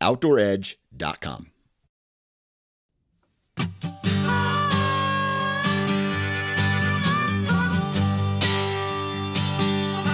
OutdoorEdge.com.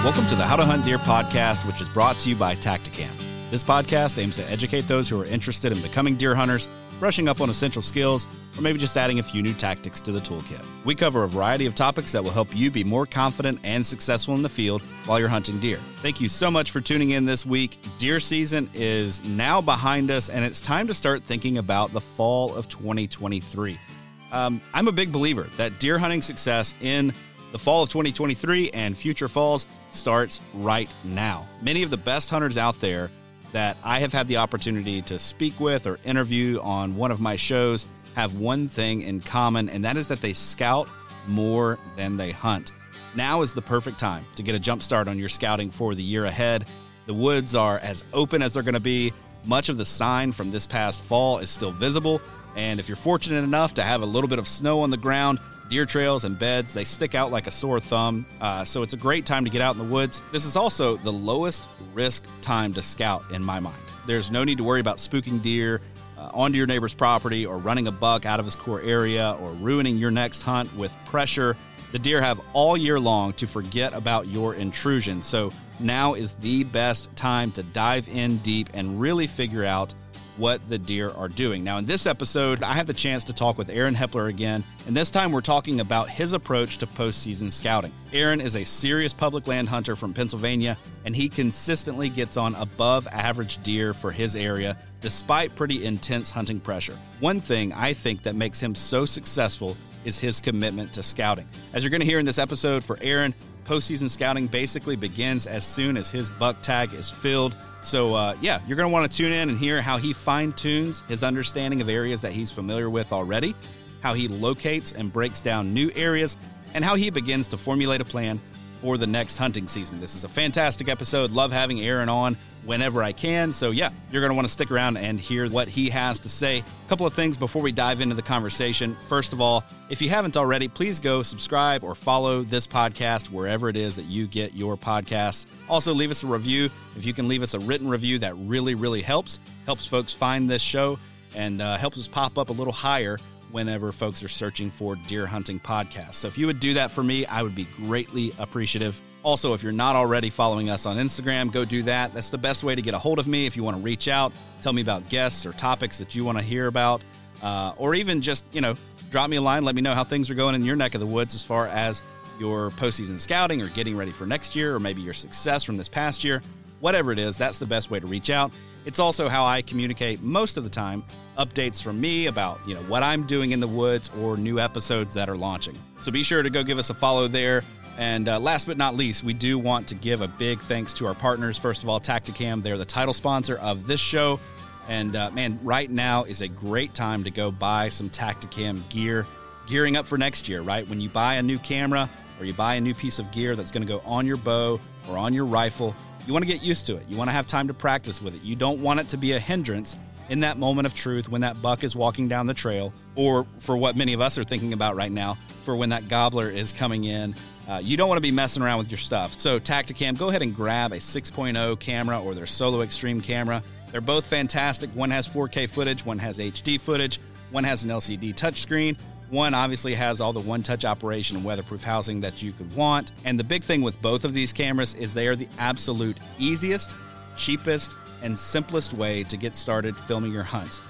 Welcome to the How to Hunt Deer podcast, which is brought to you by Tactacam. This podcast aims to educate those who are interested in becoming deer hunters, brushing up on essential skills, or maybe just adding a few new tactics to the toolkit. We cover a variety of topics that will help you be more confident and successful in the field while you're hunting deer. Thank you so much for tuning in this week. Deer season is now behind us, and it's time to start thinking about the fall of 2023. Um, I'm a big believer that deer hunting success in the fall of 2023 and future falls starts right now. Many of the best hunters out there that I have had the opportunity to speak with or interview on one of my shows have one thing in common, and that is that they scout more than they hunt. Now is the perfect time to get a jump start on your scouting for the year ahead. The woods are as open as they're going to be. Much of the sign from this past fall is still visible, and if you're fortunate enough to have a little bit of snow on the ground, deer trails and beds they stick out like a sore thumb uh, so it's a great time to get out in the woods. This is also the lowest risk time to scout in my mind. There's no need to worry about spooking deer uh, onto your neighbor's property or running a buck out of his core area or ruining your next hunt with pressure. The deer have all year long to forget about your intrusion so now is the best time to dive in deep and really figure out what the deer are doing. Now, in this episode, I have the chance to talk with Aaron Hepler again, and this time we're talking about his approach to postseason scouting. Aaron is a serious public land hunter from Pennsylvania, and he consistently gets on above average deer for his area despite pretty intense hunting pressure. One thing I think that makes him so successful is his commitment to scouting. As you're going to hear in this episode for Aaron, postseason scouting basically begins as soon as his buck tag is filled so, uh, yeah, you're going to want to tune in and hear how he fine tunes his understanding of areas that he's familiar with already, how he locates and breaks down new areas, and how he begins to formulate a plan for the next hunting season. This is a fantastic episode. Love having Aaron on whenever I can. So, yeah, you're going to want to stick around and hear what he has to say. A couple of things before we dive into the conversation. First of all, if you haven't already, please go subscribe or follow this podcast wherever it is that you get your podcasts. Also, leave us a review. If you can leave us a written review, that really, really helps. Helps folks find this show and uh, helps us pop up a little higher whenever folks are searching for deer hunting podcasts. So if you would do that for me, I would be greatly appreciative. Also, if you're not already following us on Instagram, go do that. That's the best way to get a hold of me if you want to reach out, tell me about guests or topics that you want to hear about, uh, or even just, you know, drop me a line, let me know how things are going in your neck of the woods as far as your postseason scouting or getting ready for next year, or maybe your success from this past year. Whatever it is, that's the best way to reach out. It's also how I communicate most of the time updates from me about, you know, what I'm doing in the woods or new episodes that are launching. So be sure to go give us a follow there. And uh, last but not least, we do want to give a big thanks to our partners. First of all, Tactacam, they're the title sponsor of this show. And uh, man, right now is a great time to go buy some Tactacam gear, gearing up for next year, right? When you buy a new camera or you buy a new piece of gear that's going to go on your bow or on your rifle, you want to get used to it. You want to have time to practice with it. You don't want it to be a hindrance in that moment of truth when that buck is walking down the trail, or for what many of us are thinking about right now, for when that gobbler is coming in. Uh, you don't want to be messing around with your stuff. So, Tactacam, go ahead and grab a 6.0 camera or their Solo Extreme camera. They're both fantastic. One has 4K footage, one has HD footage, one has an LCD touchscreen. One obviously has all the one touch operation and weatherproof housing that you could want. And the big thing with both of these cameras is they are the absolute easiest, cheapest, and simplest way to get started filming your hunts.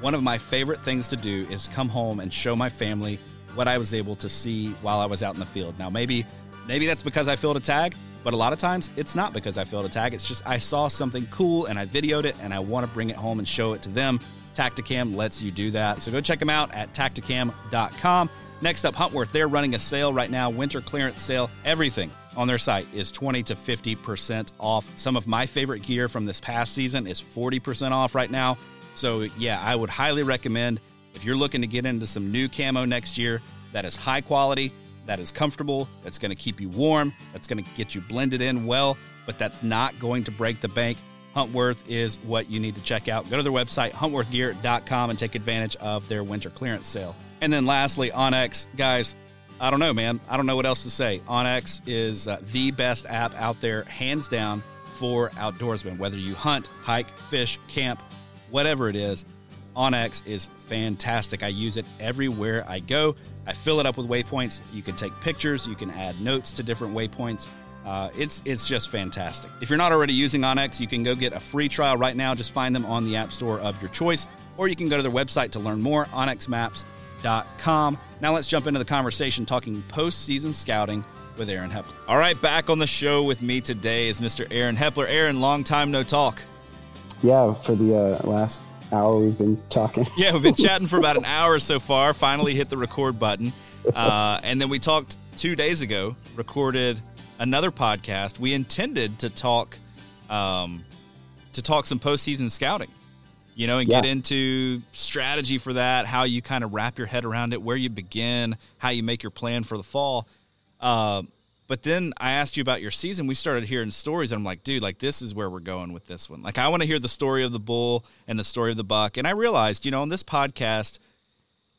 One of my favorite things to do is come home and show my family what I was able to see while I was out in the field. Now, maybe maybe that's because I filled a tag, but a lot of times it's not because I filled a tag. It's just I saw something cool and I videoed it and I want to bring it home and show it to them. Tactacam lets you do that. So go check them out at tactacam.com. Next up, Huntworth. They're running a sale right now, winter clearance sale. Everything on their site is 20 to 50% off. Some of my favorite gear from this past season is 40% off right now. So, yeah, I would highly recommend if you're looking to get into some new camo next year that is high quality, that is comfortable, that's going to keep you warm, that's going to get you blended in well, but that's not going to break the bank. Huntworth is what you need to check out. Go to their website, huntworthgear.com, and take advantage of their winter clearance sale. And then lastly, onX. Guys, I don't know, man. I don't know what else to say. onX is uh, the best app out there, hands down, for outdoorsmen. Whether you hunt, hike, fish, camp, whatever it is, onX is fantastic. I use it everywhere I go. I fill it up with waypoints. You can take pictures, you can add notes to different waypoints. Uh, it's it's just fantastic. If you're not already using onX, you can go get a free trial right now. Just find them on the app store of your choice, or you can go to their website to learn more. OnXMaps.com. Now let's jump into the conversation talking postseason scouting with Aaron Hepler. All right, back on the show with me today is Mr. Aaron Hepler. Aaron, long time no talk. Yeah, for the uh, last hour we've been talking. yeah, we've been chatting for about an hour so far. Finally hit the record button. Uh, and then we talked two days ago, recorded another podcast. We intended to talk um, to talk some postseason scouting, you know, and yeah. get into strategy for that, how you kind of wrap your head around it, where you begin, how you make your plan for the fall. Uh, but then I asked you about your season. We started hearing stories, and I'm like, dude, like this is where we're going with this one. Like I want to hear the story of the bull and the story of the buck. And I realized, you know, on this podcast,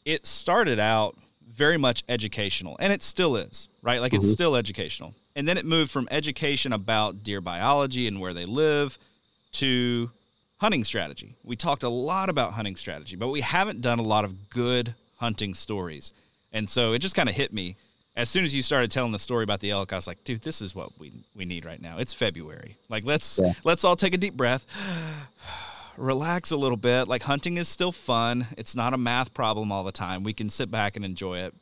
it started out very much educational, and it still is, right? Like mm-hmm. it's still educational. And then it moved from education about deer biology and where they live to hunting strategy. We talked a lot about hunting strategy, but we haven't done a lot of good hunting stories. And so it just kind of hit me as soon as you started telling the story about the elk, I was like, dude, this is what we we need right now. It's February. Like let's yeah. let's all take a deep breath. Relax a little bit. Like hunting is still fun. It's not a math problem all the time. We can sit back and enjoy it.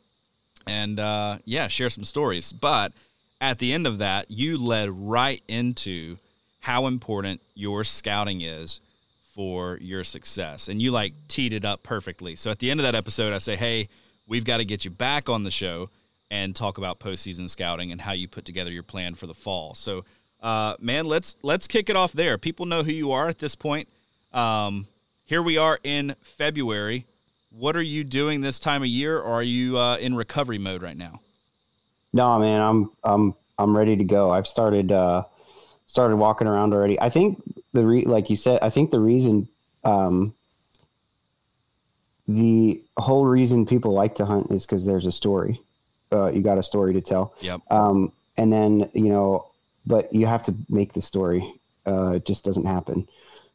And uh, yeah, share some stories. But at the end of that, you led right into how important your scouting is for your success. And you like teed it up perfectly. So at the end of that episode, I say, hey, we've got to get you back on the show and talk about postseason scouting and how you put together your plan for the fall. So, uh, man, let's let's kick it off there. People know who you are at this point. Um, here we are in February. What are you doing this time of year, or are you uh, in recovery mode right now? No, man, I'm I'm I'm ready to go. I've started uh, started walking around already. I think the re- like you said, I think the reason um, the whole reason people like to hunt is because there's a story uh, you got a story to tell. Yep. Um, and then you know, but you have to make the story. Uh, it just doesn't happen.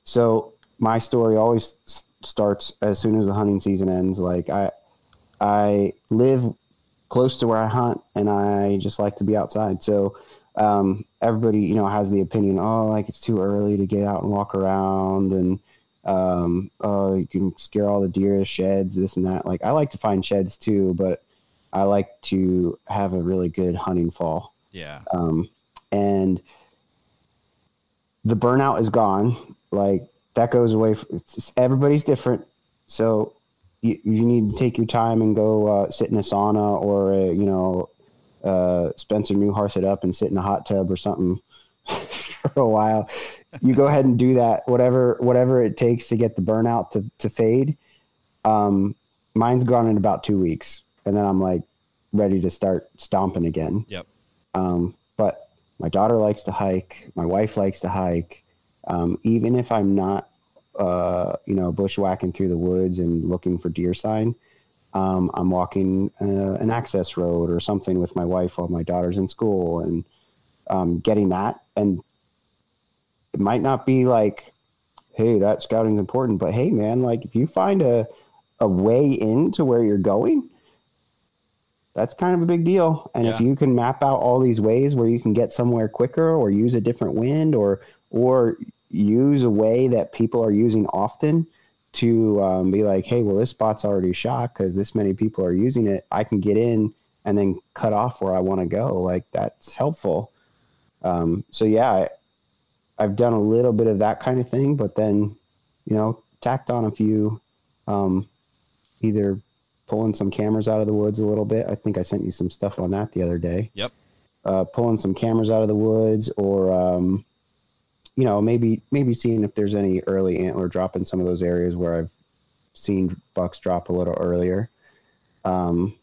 So my story always starts as soon as the hunting season ends. Like I, I live close to where I hunt, and I just like to be outside. So um, everybody, you know, has the opinion, oh, like it's too early to get out and walk around, and um, oh, you can scare all the deer, sheds, this and that. Like I like to find sheds too, but I like to have a really good hunting fall. Yeah. Um, and the burnout is gone. Like that goes away. For, everybody's different. So you, you need to take your time and go uh, sit in a sauna or, a, you know, uh, Spencer Neuharth it up and sit in a hot tub or something for a while. You go ahead and do that, whatever, whatever it takes to get the burnout to, to fade. Um, mine's gone in about two weeks and then I'm like ready to start stomping again. Yep. Um, but my daughter likes to hike. My wife likes to hike. Um, even if I'm not, uh, you know, bushwhacking through the woods and looking for deer sign, um, I'm walking uh, an access road or something with my wife while my daughter's in school and um, getting that. And it might not be like, hey, that scouting's important, but hey, man, like if you find a a way into where you're going, that's kind of a big deal. And yeah. if you can map out all these ways where you can get somewhere quicker or use a different wind or or use a way that people are using often to um, be like, hey, well, this spot's already shot because this many people are using it. I can get in and then cut off where I want to go. Like that's helpful. Um, so yeah, I, I've done a little bit of that kind of thing, but then, you know, tacked on a few um, either pulling some cameras out of the woods a little bit. I think I sent you some stuff on that the other day. Yep. Uh, pulling some cameras out of the woods or um, you know, maybe maybe seeing if there's any early antler drop in some of those areas where I've seen bucks drop a little earlier. Um,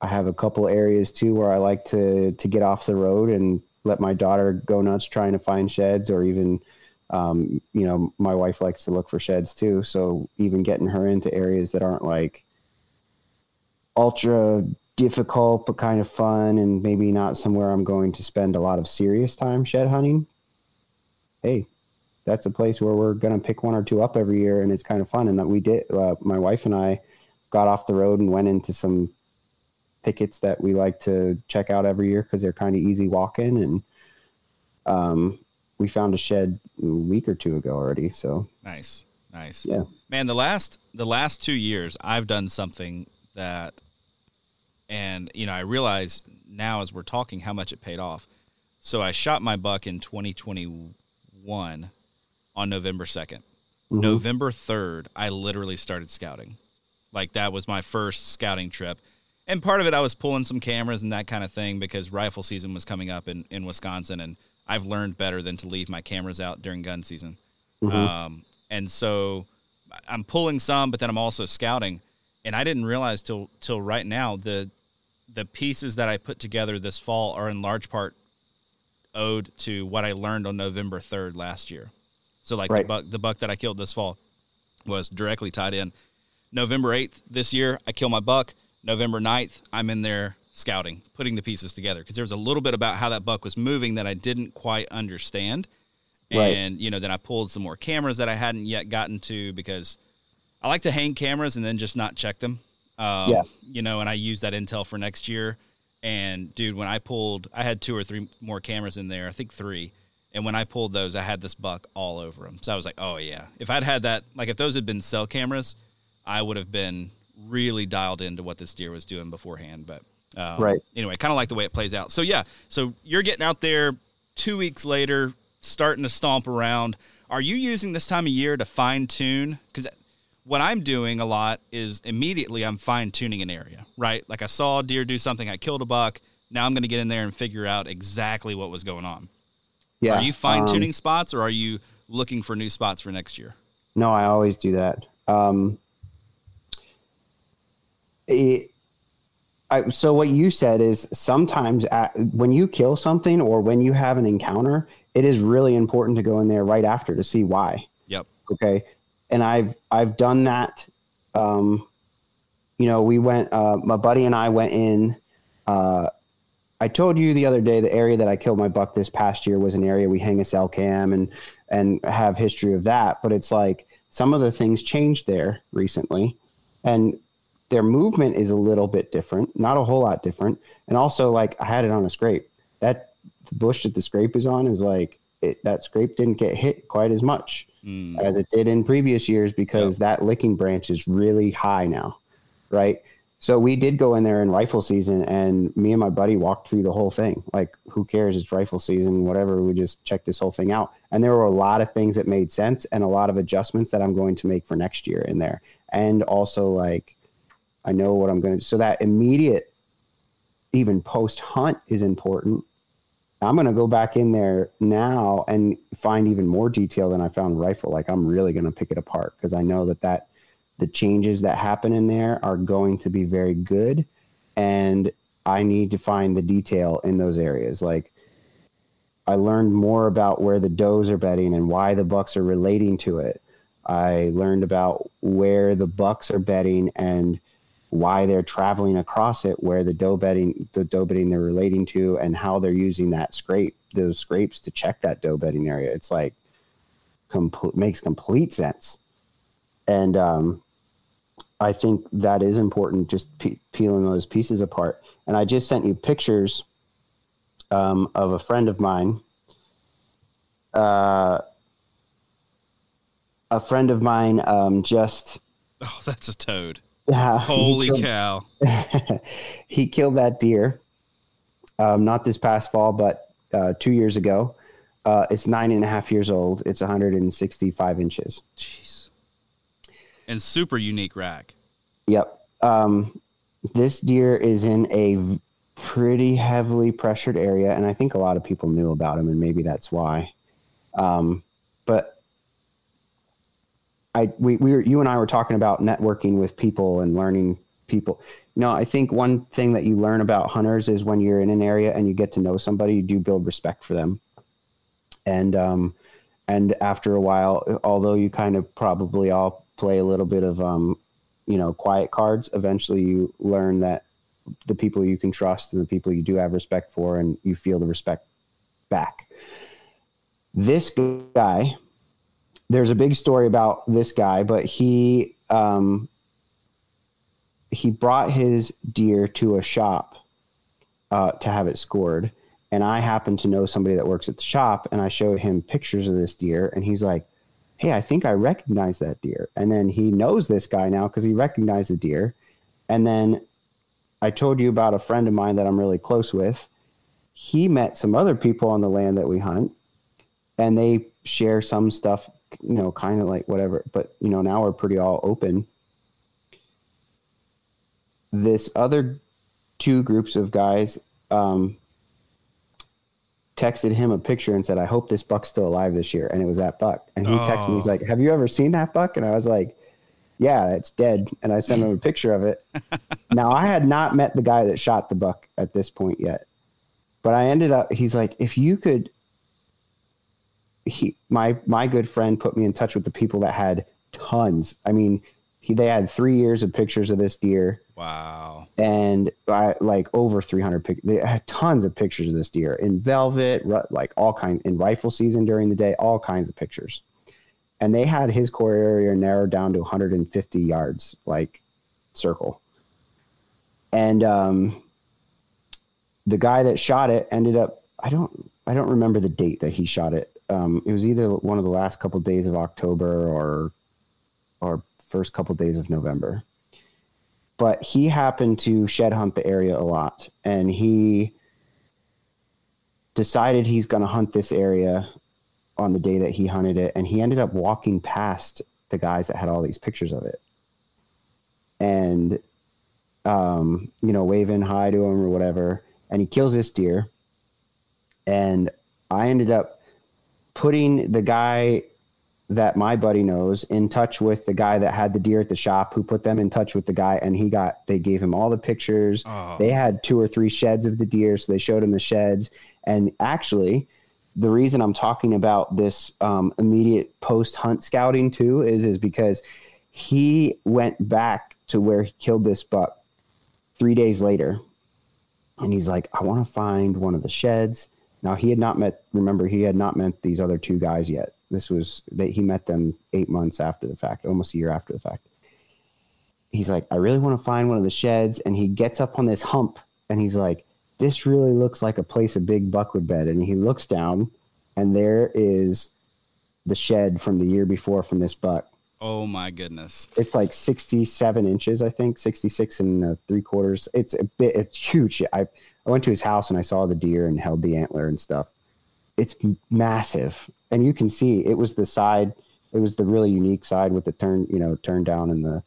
I have a couple areas too where I like to to get off the road and let my daughter go nuts trying to find sheds, or even, um, you know, my wife likes to look for sheds too. So even getting her into areas that aren't like ultra difficult but kind of fun, and maybe not somewhere I'm going to spend a lot of serious time shed hunting. Hey, that's a place where we're going to pick one or two up every year, and it's kind of fun. And that we did. Uh, my wife and I got off the road and went into some thickets that we like to check out every year because they're kind of easy walking. And um, we found a shed a week or two ago already. So nice, nice. Yeah, man. The last the last two years, I've done something that, and you know, I realize now as we're talking how much it paid off. So I shot my buck in 2021 on November 2nd. Mm-hmm. November 3rd, I literally started scouting. Like that was my first scouting trip. And part of it, I was pulling some cameras and that kind of thing because rifle season was coming up in, in Wisconsin. And I've learned better than to leave my cameras out during gun season. Mm-hmm. Um, and so I'm pulling some, but then I'm also scouting. And I didn't realize till till right now the the pieces that I put together this fall are in large part owed to what I learned on November 3rd last year. So like right. the buck the buck that I killed this fall was directly tied in. November 8th this year, I kill my buck. November 9th, I'm in there scouting, putting the pieces together because there was a little bit about how that buck was moving that I didn't quite understand. Right. And you know, then I pulled some more cameras that I hadn't yet gotten to because I like to hang cameras and then just not check them. Um, yeah. You know, and I use that intel for next year. And dude, when I pulled, I had two or three more cameras in there. I think three. And when I pulled those, I had this buck all over them. So I was like, oh yeah. If I'd had that, like if those had been cell cameras, I would have been really dialed into what this deer was doing beforehand. But um, right. Anyway, kind of like the way it plays out. So yeah. So you're getting out there two weeks later, starting to stomp around. Are you using this time of year to fine tune? Because what I'm doing a lot is immediately I'm fine tuning an area, right? Like I saw a deer do something, I killed a buck. Now I'm going to get in there and figure out exactly what was going on. Yeah. Are you fine tuning um, spots or are you looking for new spots for next year? No, I always do that. Um, it, I, so what you said is sometimes at, when you kill something or when you have an encounter, it is really important to go in there right after to see why. Yep. Okay and I've I've done that. Um, you know, we went. Uh, my buddy and I went in. Uh, I told you the other day the area that I killed my buck this past year was an area we hang a cell cam and and have history of that. But it's like some of the things changed there recently, and their movement is a little bit different, not a whole lot different. And also, like I had it on a scrape. That the bush that the scrape is on is like it, that scrape didn't get hit quite as much mm. as it did in previous years because yep. that licking branch is really high now, right? So we did go in there in rifle season, and me and my buddy walked through the whole thing. Like, who cares? It's rifle season, whatever. We just checked this whole thing out, and there were a lot of things that made sense, and a lot of adjustments that I'm going to make for next year in there, and also like, I know what I'm going to. So that immediate, even post hunt is important I'm going to go back in there now and find even more detail than I found rifle. Like I'm really going to pick it apart because I know that that the changes that happen in there are going to be very good, and I need to find the detail in those areas. Like I learned more about where the does are bedding and why the bucks are relating to it. I learned about where the bucks are bedding and why they're traveling across it, where the doe bedding, the doe bedding they're relating to, and how they're using that scrape, those scrapes to check that doe bedding area. It's like complete makes complete sense, and um, I think that is important. Just pe- peeling those pieces apart. And I just sent you pictures um, of a friend of mine. Uh, a friend of mine um, just. Oh, that's a toad. Yeah. Holy he killed, cow. he killed that deer. Um, not this past fall, but uh, two years ago. Uh, it's nine and a half years old. It's 165 inches. Jeez. And super unique rack. Yep. Um, this deer is in a pretty heavily pressured area, and I think a lot of people knew about him, and maybe that's why. Um, but I we, we were, you and I were talking about networking with people and learning people. You know, I think one thing that you learn about hunters is when you're in an area and you get to know somebody, you do build respect for them. And um, and after a while, although you kind of probably all play a little bit of um, you know, quiet cards, eventually you learn that the people you can trust and the people you do have respect for, and you feel the respect back. This guy there's a big story about this guy, but he um, he brought his deer to a shop uh, to have it scored, and I happen to know somebody that works at the shop, and I showed him pictures of this deer, and he's like, "Hey, I think I recognize that deer," and then he knows this guy now because he recognized the deer, and then I told you about a friend of mine that I'm really close with. He met some other people on the land that we hunt, and they share some stuff you know, kind of like whatever. But you know, now we're pretty all open. This other two groups of guys um, texted him a picture and said, "I hope this buck's still alive this year." And it was that buck. And he oh. texted me, he's like, "Have you ever seen that buck?" And I was like, "Yeah, it's dead." And I sent him a picture of it. now I had not met the guy that shot the buck at this point yet, but I ended up. He's like, "If you could." He my my good friend put me in touch with the people that had tons. I mean, he, they had three years of pictures of this deer. Wow. And I, like over 300 pic- they had tons of pictures of this deer in velvet, like all kind in rifle season during the day, all kinds of pictures. And they had his core area narrowed down to 150 yards, like circle. And um, the guy that shot it ended up, I don't, I don't remember the date that he shot it um, it was either one of the last couple days of October or or first couple days of November. But he happened to shed hunt the area a lot, and he decided he's going to hunt this area on the day that he hunted it, and he ended up walking past the guys that had all these pictures of it, and um, you know, waving hi to him or whatever, and he kills this deer, and I ended up putting the guy that my buddy knows in touch with the guy that had the deer at the shop who put them in touch with the guy and he got they gave him all the pictures. Oh. they had two or three sheds of the deer so they showed him the sheds. And actually the reason i'm talking about this um, immediate post hunt scouting too is is because he went back to where he killed this buck three days later. And he's like i want to find one of the sheds now he had not met. Remember, he had not met these other two guys yet. This was that he met them eight months after the fact, almost a year after the fact. He's like, I really want to find one of the sheds, and he gets up on this hump, and he's like, this really looks like a place a big buck would bed. And he looks down, and there is the shed from the year before from this buck. Oh my goodness! It's like sixty-seven inches, I think, sixty-six and uh, three quarters. It's a bit. It's huge. I I went to his house and I saw the deer and held the antler and stuff. It's massive, and you can see it was the side. It was the really unique side with the turn, you know, turn down and the,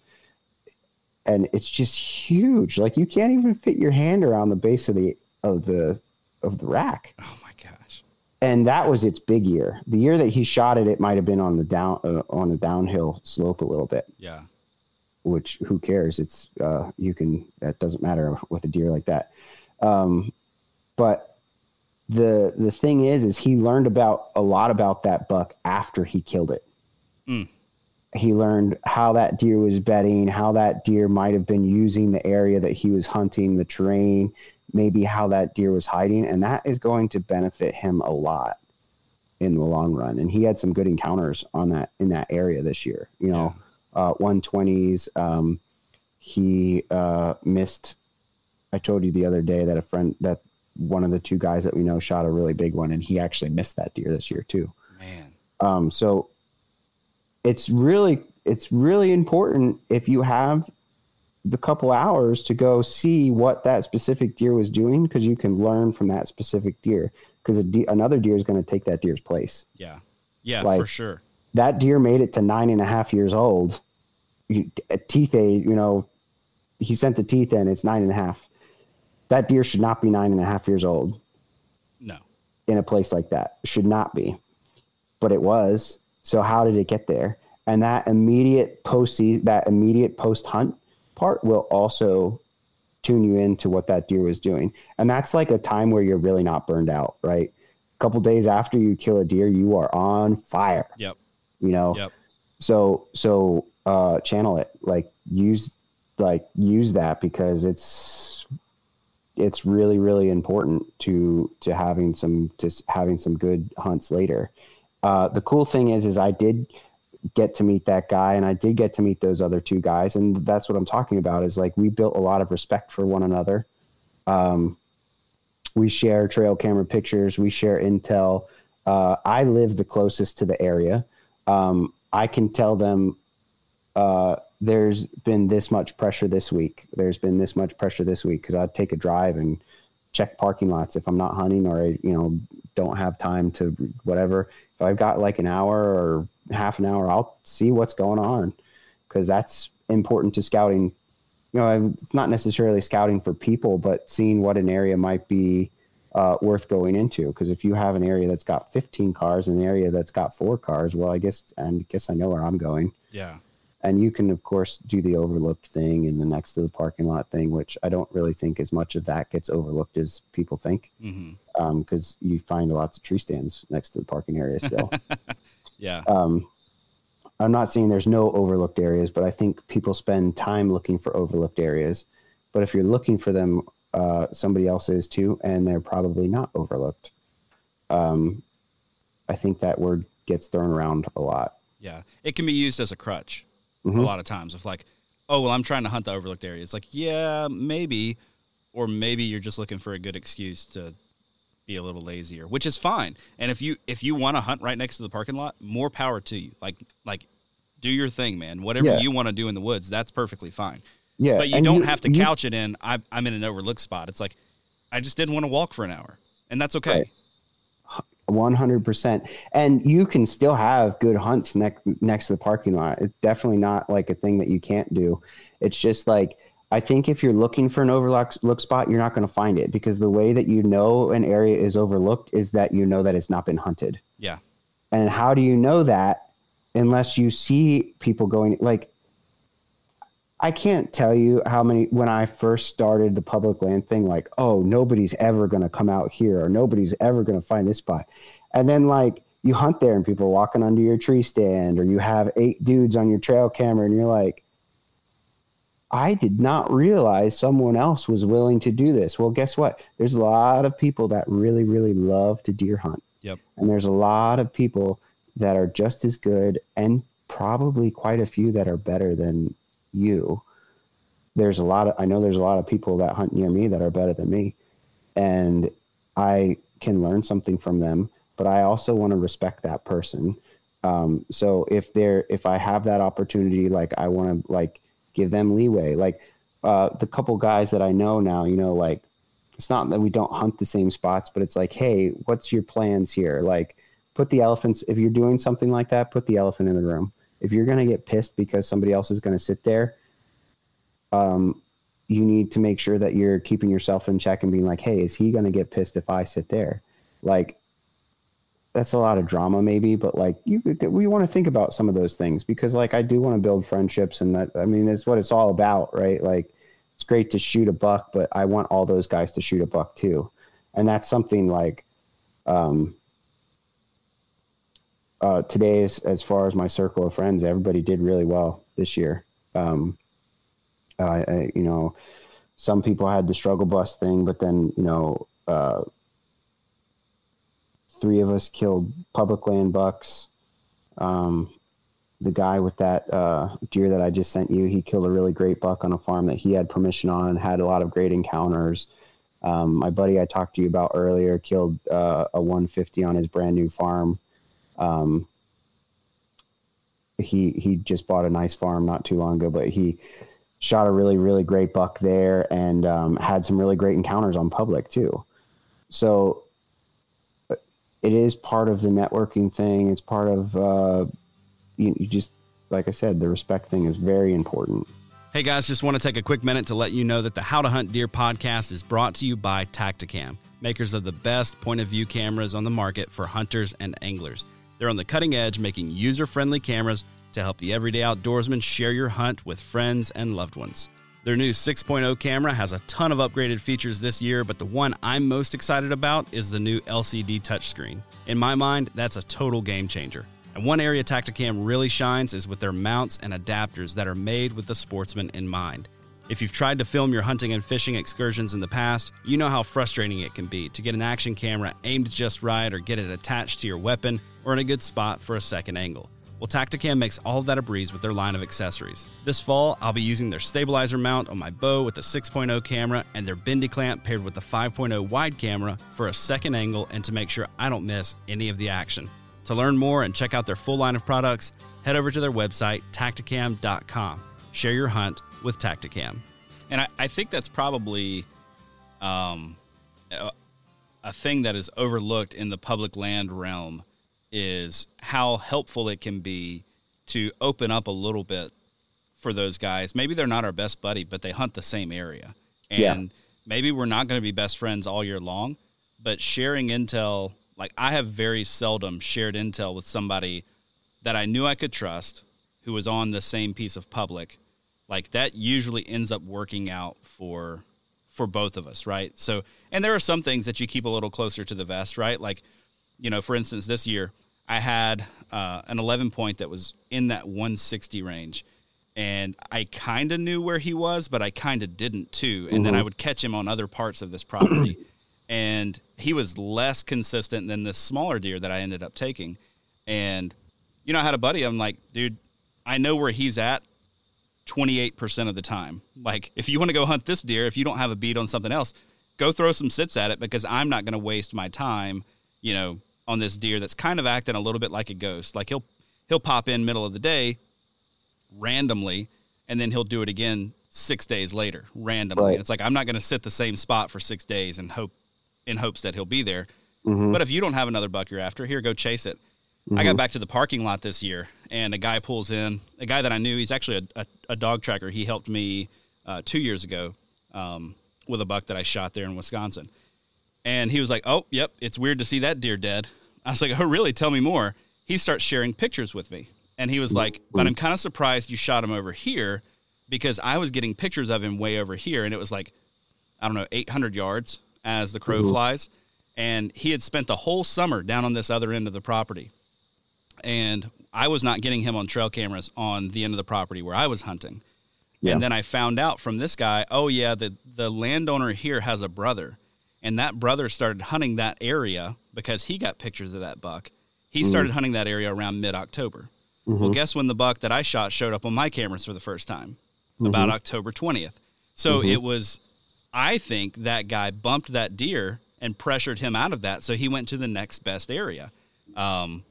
and it's just huge. Like you can't even fit your hand around the base of the of the of the rack. Oh my gosh! And that was its big year. The year that he shot it, it might have been on the down uh, on a downhill slope a little bit. Yeah. Which who cares? It's uh, you can that doesn't matter with a deer like that um, but the the thing is, is he learned about a lot about that buck after he killed it. Mm. He learned how that deer was bedding, how that deer might have been using the area that he was hunting, the terrain, maybe how that deer was hiding, and that is going to benefit him a lot in the long run. And he had some good encounters on that in that area this year. You know, yeah. uh, 120s. Um, he uh, missed I told you the other day that a friend that one of the two guys that we know shot a really big one, and he actually missed that deer this year too. Man. Um, so it's really it's really important if you have the couple hours to go see what that specific deer was doing because you can learn from that specific deer because de- another deer is going to take that deer's place. Yeah, yeah, like, for sure. That deer made it to nine and a half years old. You, teeth age, you know, he sent the teeth in. It's nine and a half that deer should not be nine and a half years old. No. In a place like that, should not be. but it was. So how did it get there? And that immediate post that immediate post hunt part will also tune you into what that deer was doing. And that's like a time where you're really not burned out, right? A couple days after you kill a deer, you are on fire. Yep. You know. Yep. So so uh channel it. Like use like use that because it's it's really really important to to having some to having some good hunts later. Uh, the cool thing is is I did get to meet that guy and I did get to meet those other two guys and that's what I'm talking about is like we built a lot of respect for one another. Um, we share trail camera pictures, we share intel. Uh, I live the closest to the area. Um, I can tell them uh, there's been this much pressure this week. There's been this much pressure this week because I'd take a drive and check parking lots if I'm not hunting or I, you know, don't have time to whatever. If I've got like an hour or half an hour, I'll see what's going on because that's important to scouting. You know, it's not necessarily scouting for people, but seeing what an area might be uh, worth going into. Because if you have an area that's got 15 cars and an area that's got four cars, well, I guess and guess I know where I'm going. Yeah and you can of course do the overlooked thing and the next to the parking lot thing which i don't really think as much of that gets overlooked as people think. Because mm-hmm. um, you find lots of tree stands next to the parking area still. Yeah. Um, i'm not saying there's no overlooked areas but i think people spend time looking for overlooked areas. But if you're looking for them uh, somebody else is too and they're probably not overlooked um, i think that word gets thrown around a lot. Yeah. It can be used as a crutch mm-hmm. a lot of times of like, oh well, I'm trying to hunt the overlooked area. It's like, yeah, maybe, or maybe you're just looking for a good excuse to be a little lazier, which is fine. And if you if you want to hunt right next to the parking lot, more power to you. Like like do your thing, man. Whatever yeah. you want to do in the woods, that's perfectly fine. Yeah, but you don't you, have to you, couch it in. I, I'm in an overlooked spot. It's like I just didn't want to walk for an hour, and that's okay. Right. 100% and you can still have good hunts next next to the parking lot. It's definitely not like a thing that you can't do. It's just like i think if you're looking for an overlook look spot you're not going to find it because the way that you know an area is overlooked is that you know that it's not been hunted. Yeah. And how do you know that unless you see people going like I can't tell you how many when I first started the public land thing, like, oh, nobody's ever going to come out here or nobody's ever going to find this spot. And then, like, you hunt there and people are walking under your tree stand, or you have eight dudes on your trail camera, and you're like, I did not realize someone else was willing to do this. Well, guess what? There's a lot of people that really, really love to deer hunt. Yep. And there's a lot of people that are just as good and probably quite a few that are better than you. There's a lot of I know there's a lot of people that hunt near me that are better than me, and I can learn something from them. But I also want to respect that person. Um, so if they're if I have that opportunity, like I want to like give them leeway. Like uh, the couple guys that I know now, you know, like it's not that we don't hunt the same spots, but it's like, hey, what's your plans here? Like, put the elephants. If you're doing something like that, put the elephant in the room if you're going to get pissed because somebody else is going to sit there, um, you need to make sure that you're keeping yourself in check and being like, hey, is he going to get pissed if I sit there? Like, that's a lot of drama, maybe, but like, you we want to think about some of those things because, like, I do want to build friendships, and that I mean, it's what it's all about, right? Like, it's great to shoot a buck, but I want all those guys to shoot a buck too, and that's something like, um, uh, today, as, as far as my circle of friends, everybody did really well this year. Um, I, you know, some people had the struggle bus thing, but then, you know, uh, three of us killed public land bucks. Um, the guy with that uh, deer that I just sent you, he killed a really great buck on a farm that he had permission on had a lot of great encounters. Um, my buddy I talked to you about earlier killed uh, a 150 on his brand new farm. Um, he he just bought a nice farm not too long ago, but he shot a really really great buck there and um, had some really great encounters on public too. So it is part of the networking thing. It's part of uh, you, you just like I said, the respect thing is very important. Hey guys, just want to take a quick minute to let you know that the How to Hunt Deer podcast is brought to you by Tactacam, makers of the best point of view cameras on the market for hunters and anglers. They're on the cutting edge, making user friendly cameras to help the everyday outdoorsman share your hunt with friends and loved ones. Their new 6.0 camera has a ton of upgraded features this year, but the one I'm most excited about is the new LCD touchscreen. In my mind, that's a total game changer. And one area Tactacam really shines is with their mounts and adapters that are made with the sportsman in mind. If you've tried to film your hunting and fishing excursions in the past, you know how frustrating it can be to get an action camera aimed just right or get it attached to your weapon or in a good spot for a second angle. Well, Tactacam makes all of that a breeze with their line of accessories. This fall, I'll be using their stabilizer mount on my bow with the 6.0 camera and their bendy clamp paired with the 5.0 wide camera for a second angle and to make sure I don't miss any of the action. To learn more and check out their full line of products, head over to their website, tactacam.com. Share your hunt with Tactacam. And I, I think that's probably um, a, a thing that is overlooked in the public land realm is how helpful it can be to open up a little bit for those guys. Maybe they're not our best buddy, but they hunt the same area. And Yeah. maybe we're not going to be best friends all year long, but sharing intel, like I have very seldom shared intel with somebody that I knew I could trust who was on the same piece of public. Like that usually ends up working out for for both of us, right? So, and there are some things that you keep a little closer to the vest, right? Like, you know, for instance, this year I had uh, an 11 point that was in that 160 range, and I kind of knew where he was, but I kind of didn't too. And then I would catch him on other parts of this property, and he was less consistent than this smaller deer that I ended up taking. And you know, I had a buddy. I'm like, dude, I know where he's at 28% of the time. Like, if you want to go hunt this deer, if you don't have a bead on something else, go throw some sits at it because I'm not going to waste my time, you know, on this deer that's kind of acting a little bit like a ghost. Like he'll he'll pop in middle of the day randomly and then he'll do it again 6 days later randomly. Right. It's like I'm not going to sit the same spot for 6 days and hope in hopes that he'll be there. Mhm. But if you don't have another buck you're after, here go chase it. I got back to the parking lot this year, and a guy pulls in. A guy that I knew, he's actually a, a, a dog tracker. He helped me uh, two years ago um, with a buck that I shot there in Wisconsin. And he was like, "Oh, yep, it's weird to see that deer dead." I was like, "Oh, really? Tell me more." He starts sharing pictures with me, and he was mm-hmm. like, "But I'm kind of surprised you shot him over here, because I was getting pictures of him way over here, and it was like, I don't know, 800 yards as the crow mm-hmm. flies." And he had spent the whole summer down on this other end of the property and I was not getting him on trail cameras on the end of the property where I was hunting. Yeah. And then I found out from this guy, oh yeah, the the landowner here has a brother, and that brother started hunting that area because he got pictures of that buck. He started hunting that area around mid October. Well, guess when the buck that I shot showed up on my cameras for the first time? About October twentieth. So it was, I think that guy bumped that deer and pressured him out of that, so he went to the next best area. Um,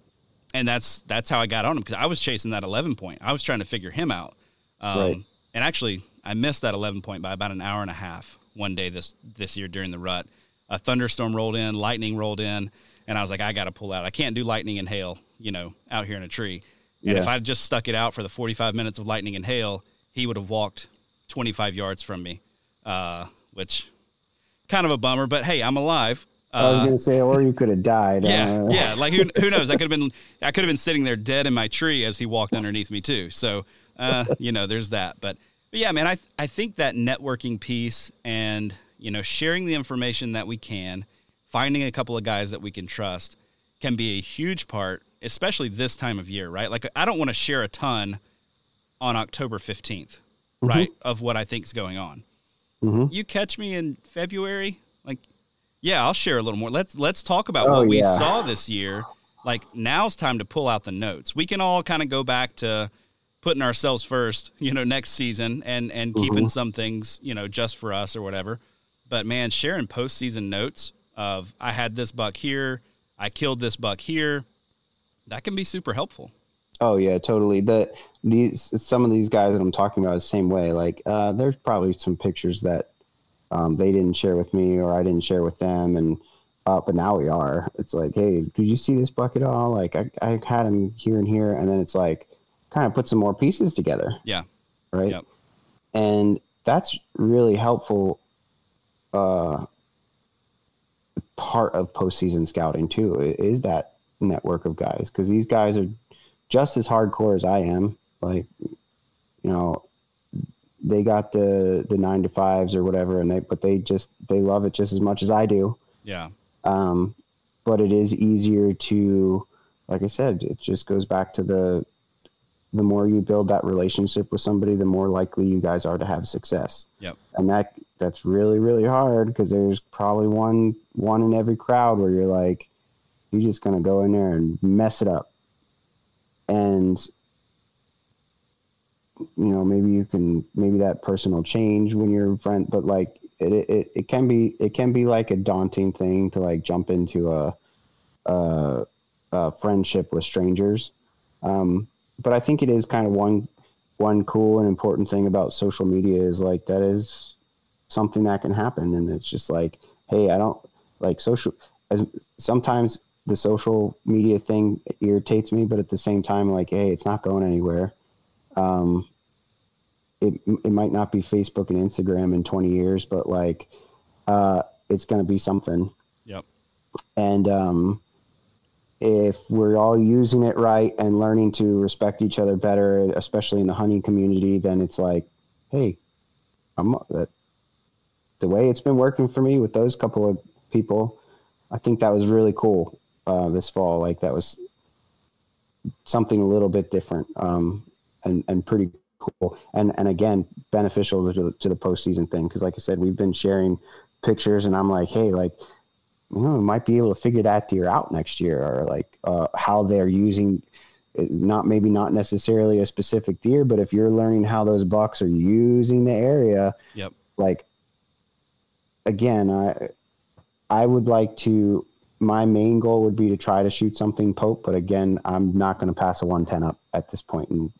and that's that's how I got on him because I was chasing that 11 point. I was trying to figure him out. Um, Right. And actually, I missed that 11 point by about an hour and a half one day this this year during the rut. A thunderstorm rolled in, lightning rolled in, and I was like, I got to pull out. I can't do lightning and hail, you know, out here in a tree. And if I'd just stuck it out for the 45 minutes of lightning and hail, he would have walked 25 yards from me, uh, which kind of a bummer. But hey, I'm alive. I was Uh, gonna say, or you could have died. yeah, uh, yeah. Like who, who knows? I could have been I could have been sitting there dead in my tree as he walked underneath me too. So uh, you know, there's that. But but yeah, man, I I think that networking piece and you know sharing the information that we can, finding a couple of guys that we can trust, can be a huge part, especially this time of year, right? Like I don't want to share a ton on October 15th, right, of what I think is going on. Mhm. You catch me in February, like yeah, I'll share a little more. Let's let's talk about Oh, what we yeah. saw this year. Like now's time to pull out the notes. We can all kind of go back to putting ourselves first, you know, next season and and keeping some things, you know, just for us or whatever. But man, sharing postseason notes of I had this buck here, I killed this buck here, that can be super helpful. Oh yeah, totally. The these some of these guys that I'm talking about the same way. Like uh, there's probably some pictures that um, they didn't share with me or I didn't share with them, and uh, but now we are. It's like, hey, did you see this buck at all? Like I I had him here and here, and then it's like kind of put some more pieces together, Yeah. right? Yep. And that's really helpful. Uh, part of postseason scouting too is that network of guys because these guys are just as hardcore as I am. Like, you know, they got the the nine to fives or whatever, and they but they just they love it just as much as I do. Yeah. Um, but it is easier to, like I said, it just goes back to the the more you build that relationship with somebody, the more likely you guys are to have success. Yep. And that that's really really hard because there's probably one one in every crowd where you're like, he's just gonna go in there and mess it up, and you know maybe you can maybe that person will change when you're friend, but like it, it it can be it can be like a daunting thing to like jump into a a, a friendship with strangers. Um, but I think it is kind of one one cool and important thing about social media is like that is something that can happen, and it's just like, hey, I don't like social. As, sometimes the social media thing irritates me, but at the same time, like, hey, it's not going anywhere. Um, it it might not be Facebook and Instagram in 20 years, but like, uh, it's going to be something. Yep. And um, if we're all using it right and learning to respect each other better, especially in the hunting community, then it's like, hey, I'm that the way it's been working for me with those couple of people. I think that was really cool uh, this fall. Like that was something a little bit different um, and and pretty cool. And and again, beneficial to the, to the postseason thing because, like I said, we've been sharing pictures, and I'm like, hey, like you know, we might be able to figure that deer out next year, or like uh, how they're using. Not maybe not necessarily a specific deer, but if you're learning how those bucks are using the area, Yep. like again, I I would like to. My main goal would be to try to shoot something pope, but again, I'm not going to pass a 110 up at this point in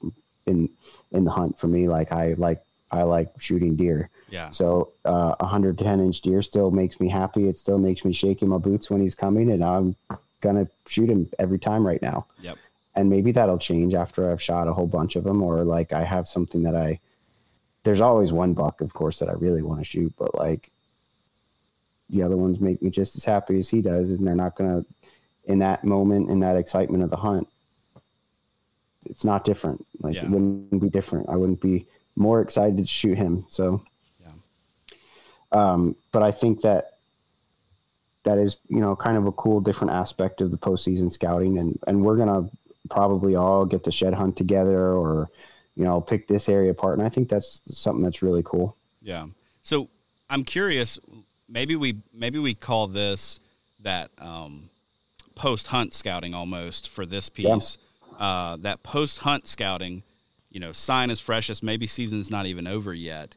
in in the hunt. For me, like I like I like shooting deer. Yeah. So uh, a 110 inch deer still makes me happy. It still makes me shake in my boots when he's coming, and I'm gonna shoot him every time right now. Yep. And maybe that'll change after I've shot a whole bunch of them, or like I have something that I. There's always one buck, of course, that I really want to shoot, but like the other ones make me just as happy as he does, and they're not gonna, in that moment, in that excitement of the hunt, it's not different. Like Yeah. it wouldn't be different. I wouldn't be more excited to shoot him. So, Yeah. um, but I think that that is you know kind of a cool different aspect of the postseason scouting, and and we're gonna probably all get to shed hunt together or you know pick this area apart, and I think that's something that's really cool. Yeah. So I'm curious. Maybe we maybe we call this that um, post hunt scouting almost for this piece. Uh, that post hunt scouting, you know, sign as fresh as maybe season's not even over yet.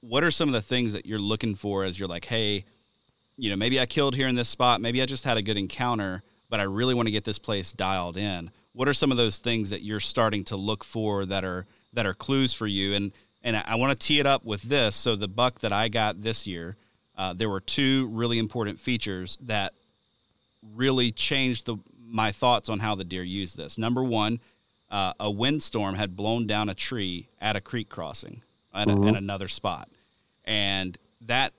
What are some of the things that you're looking for as you're like, hey, you know, maybe I killed here in this spot, maybe I just had a good encounter, but I really want to get this place dialed in. What are some of those things that you're starting to look for that are that are clues for you? And and I want to tee it up with this. So the buck that I got this year, uh, there were two really important features that really changed the my thoughts on how the deer used this. Number one, uh, a windstorm had blown down a tree at a creek crossing at, a, at another spot, and that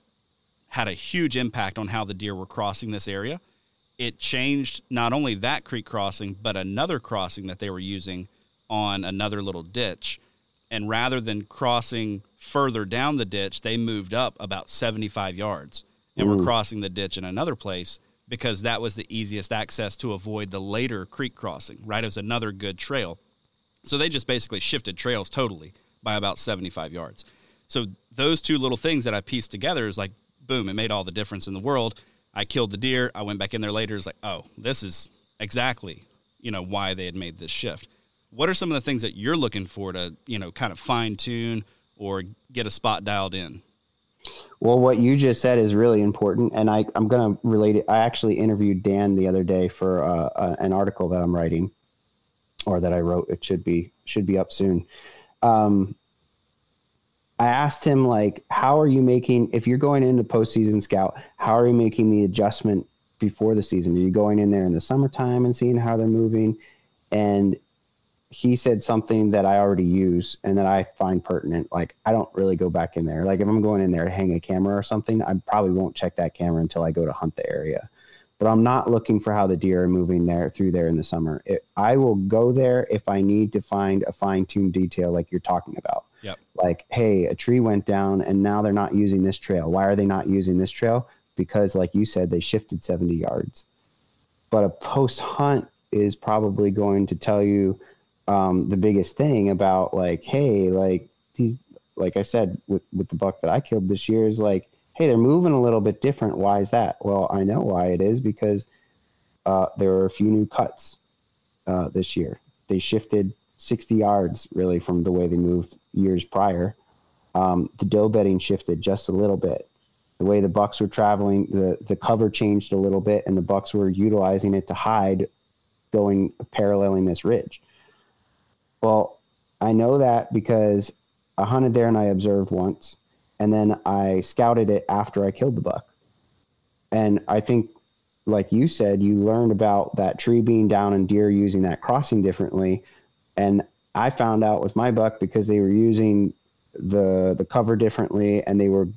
had a huge impact on how the deer were crossing this area. It changed not only that creek crossing, but another crossing that they were using on another little ditch. And rather than crossing further down the ditch, they moved up about 75 yards and were crossing the ditch in another place because that was the easiest access to avoid the later creek crossing, right? It was another good trail. So they just basically shifted trails totally by about 75 yards. So those two little things that I pieced together is like, boom, it made all the difference in the world. I killed the deer. I went back in there later. It's like, oh, this is exactly, you know, why they had made this shift. What are some of the things that you're looking for to, you know, kind of fine tune or get a spot dialed in? Well, what you just said is really important, and I, I'm going to relate it. I actually interviewed Dan the other day for uh, uh, an article that I'm writing, or that I wrote. It should be should be up soon. Um, I asked him like, how are you making if you're going into postseason scout? How are you making the adjustment before the season? Are you going in there in the summertime and seeing how they're moving? And he said something that I already use and that I find pertinent. Like I don't really go back in there. Like if I'm going in there to hang a camera or something, I probably won't check that camera until I go to hunt the area. but I'm not looking for how the deer are moving there through there in the summer. It, I will go there if I need to find a fine tuned detail like you're talking about. Yep. Like, hey, a tree went down and now they're not using this trail. Why are they not using this trail? Because, like you said, they shifted 70 yards. But a post hunt is probably going to tell you um, the biggest thing about, like, hey, like these, like I said, with, with the buck that I killed this year, is like, hey, they're moving a little bit different. Why is that? Well, I know why it is because uh, there are a few new cuts uh, this year. They shifted 60 yards really from the way they moved years prior. Um, the doe bedding shifted just a little bit. The way the bucks were traveling, the, the cover changed a little bit, and the bucks were utilizing it to hide, going paralleling this ridge. Well, I know that because I hunted there and I observed once and then I scouted it after I killed the buck. And I think, like you said, you learned about that tree being down and deer using that crossing differently. And I found out with my buck because they were using the the cover differently and they were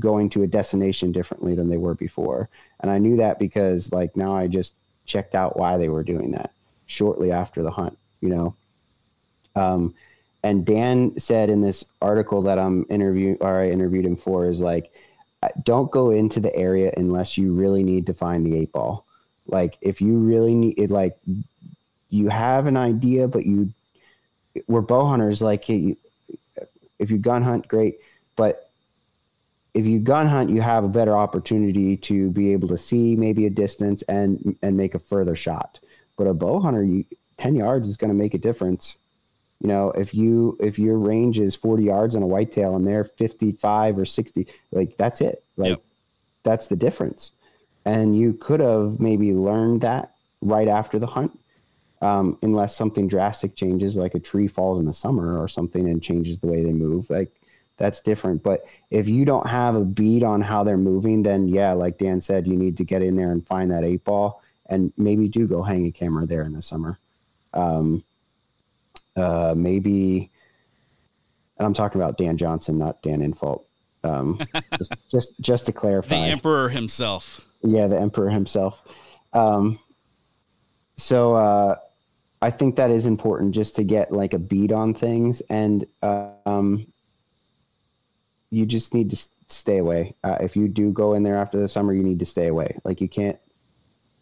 going to a destination differently than they were before. And I knew that because like now I just checked out why they were doing that shortly after the hunt, you know. Um, and Dan said in this article that I'm interviewing or I interviewed him for is like, uh, don't go into the area unless you really need to find the eight ball. Like if you really need it, like you have an idea, but you we're bow hunters. Like if you gun hunt, great, but if you gun hunt, you have a better opportunity to be able to see maybe a distance and and make a further shot. But a bow hunter, you, ten yards is going to make a difference you know if you if your range is 40 yards on a whitetail and they're 55 or 60 like that's it. Like yep. that's the difference. And you could have maybe learned that right after the hunt um, unless something drastic changes like a tree falls in the summer or something and changes the way they move like that's different. But if you don't have a bead on how they're moving then yeah like dan said you need to get in there and find that eight ball and maybe do go hang a camera there in the summer. Um, uh, maybe, and I'm talking about Dan Johnson, not Dan Infalt. Um, just, just, just to clarify, the Emperor himself. Yeah, the Emperor himself. Um, so uh, I think that is important just to get like a beat on things, and um, you just need to stay away. Uh, if you do go in there after the summer, you need to stay away. Like you can't.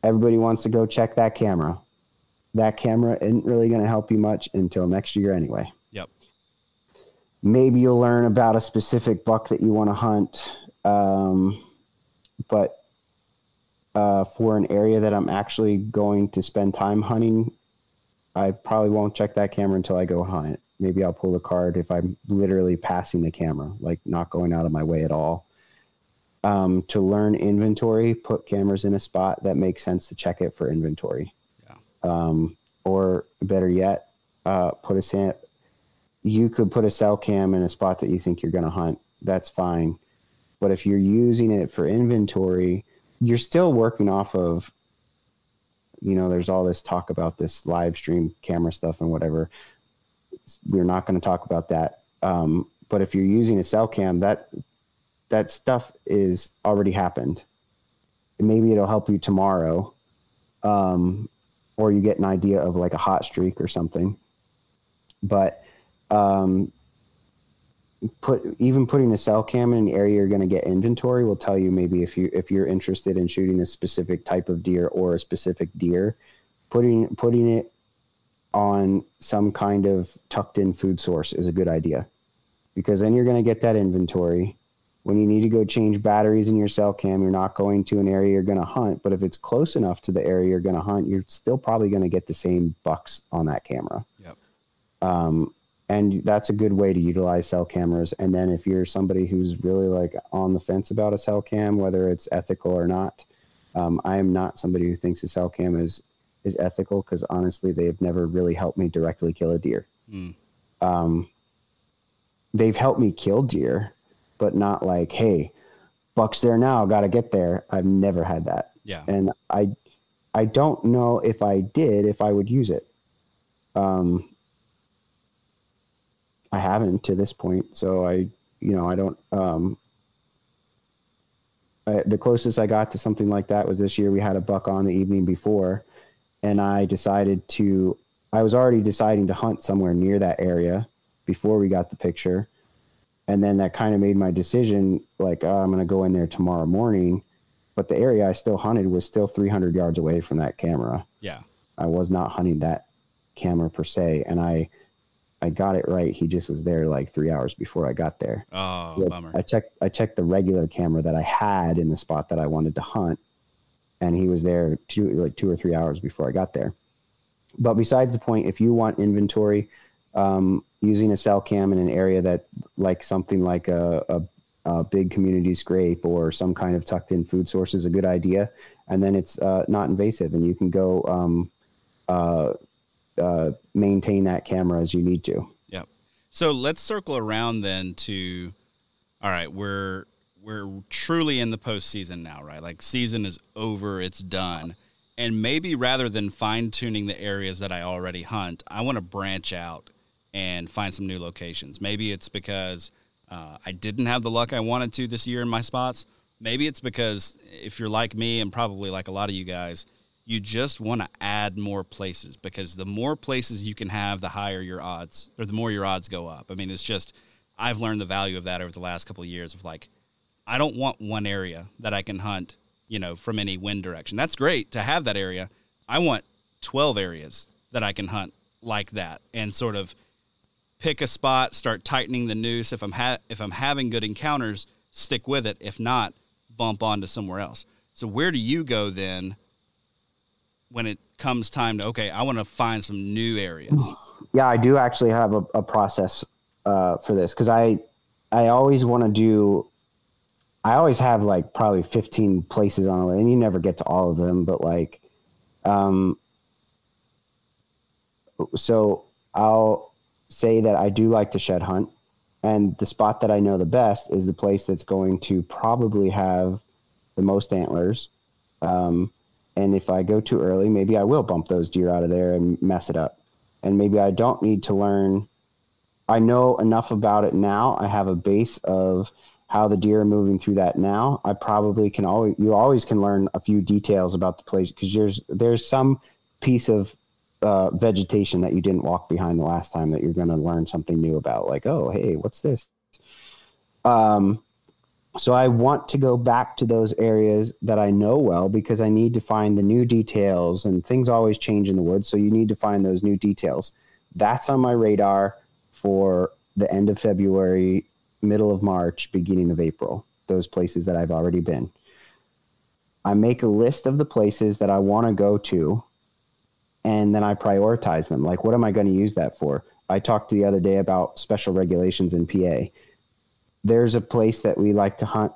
Everybody wants to go check that camera that camera isn't really going to help you much until next year anyway. Yep. Maybe you'll learn about a specific buck that you want to hunt. Um, but uh, for an area that I'm actually going to spend time hunting, I probably won't check that camera until I go hunt. Maybe I'll pull the card if I'm literally passing the camera, like not going out of my way at all. Um, to learn inventory, put cameras in a spot that makes sense to check it for inventory um, or better yet, uh, put a sand. You could put a cell cam in a spot that you think you're going to hunt. That's fine. But if you're using it for inventory, you're still working off of. You know, there's all this talk about this live stream camera stuff and whatever. We're not going to talk about that. Um, but if you're using a cell cam, that that stuff is already happened. Maybe it'll help you tomorrow, um, or you get an idea of like a hot streak or something. But um, put even putting a cell cam in an area you're going to get inventory will tell you maybe if you if you're interested in shooting a specific type of deer or a specific deer, putting putting it on some kind of tucked in food source is a good idea because then you're going to get that inventory when you need to go change batteries in your cell cam, you're not going to an area you're going to hunt. But if it's close enough to the area you're going to hunt, you're still probably going to get the same bucks on that camera. Yep. Um, and that's a good way to utilize cell cameras. And then if you're somebody who's really like on the fence about a cell cam, whether it's ethical or not, um, I am not somebody who thinks a cell cam is is ethical because honestly, they've never really helped me directly kill a deer. Mm. Um, they've helped me kill deer but not like, hey, Buck's there now, got to get there. I've never had that. Yeah. And I, I don't know if I did, if I would use it. Um, I haven't to this point. So I, you know, I don't, um, uh, the closest I got to something like that was this year. We had a buck on the evening before, and I decided to. I was already deciding to hunt somewhere near that area before we got the picture, and then that kind of made my decision. Like oh, I'm going to go in there tomorrow morning, but the area I still hunted was still 300 yards away from that camera. Yeah, I was not hunting that camera per se, and I I got it right. He just was there like three hours before I got there. Oh, bummer. I checked I checked the regular camera that I had in the spot that I wanted to hunt, and he was there two like two or three hours before I got there. But besides the point, if you want inventory, um, using a cell cam in an area that like something like a, a, big community scrape or some kind of tucked in food source is a good idea, and then it's uh, not invasive, and you can go um, uh, uh, maintain that camera as you need to. Yep. So let's circle around then to, all right, we're we're truly in the postseason now, right? Like season is over, it's done, and maybe rather than fine tuning the areas that I already hunt, I want to branch out and find some new locations. Maybe it's because uh, I didn't have the luck I wanted to this year in my spots. Maybe it's because if you're like me and probably like a lot of you guys, you just want to add more places because the more places you can have, the higher your odds, or the more your odds go up. I mean, it's just I've learned the value of that over the last couple of years. Of like, I don't want one area that I can hunt, you know, from any wind direction. That's great to have that area. I want twelve areas that I can hunt like that, and sort of pick a spot, start tightening the noose. If I'm ha- if I'm having good encounters, stick with it. If not, bump on to somewhere else. So where do you go then? when it comes time to okay, I want to find some new areas. Yeah, I do actually have a, a process uh, for this because I I always want to do. I always have like probably fifteen places on it, and you never get to all of them. But like, um, so I'll say that I do like to shed hunt, and the spot that I know the best is the place that's going to probably have the most antlers. Um, and if I go too early, maybe I will bump those deer out of there and mess it up. And maybe I don't need to learn. I know enough about it now. I have a base of how the deer are moving through that now. I probably can always you always can learn a few details about the place because there's there's some piece of uh, vegetation that you didn't walk behind the last time that you're going to learn something new about. Like, oh, hey, what's this? Um, so I want to go back to those areas that I know well because I need to find the new details and things always change in the woods. So you need to find those new details. That's on my radar for the end of February, middle of March, beginning of April, those places that I've already been. I make a list of the places that I want to go to and then I prioritize them. Like, what am I going to use that for? I talked the other day about special regulations in PA there's a place that we like to hunt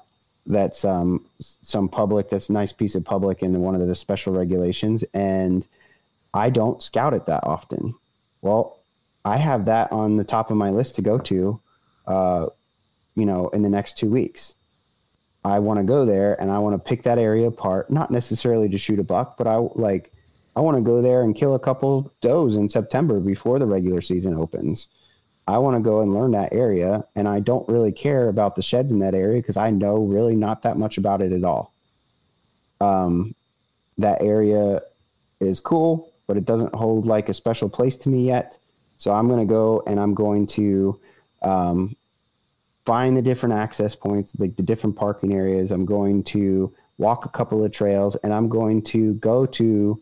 that's um, some public that's a nice piece of public in one of the special regulations and i don't scout it that often well i have that on the top of my list to go to uh, you know in the next two weeks i want to go there and i want to pick that area apart not necessarily to shoot a buck but i like i want to go there and kill a couple does in september before the regular season opens I want to go and learn that area, and I don't really care about the sheds in that area because I know really not that much about it at all. Um, that area is cool, but it doesn't hold like a special place to me yet. So I'm going to go and I'm going to um, find the different access points, like the different parking areas. I'm going to walk a couple of trails, and I'm going to go to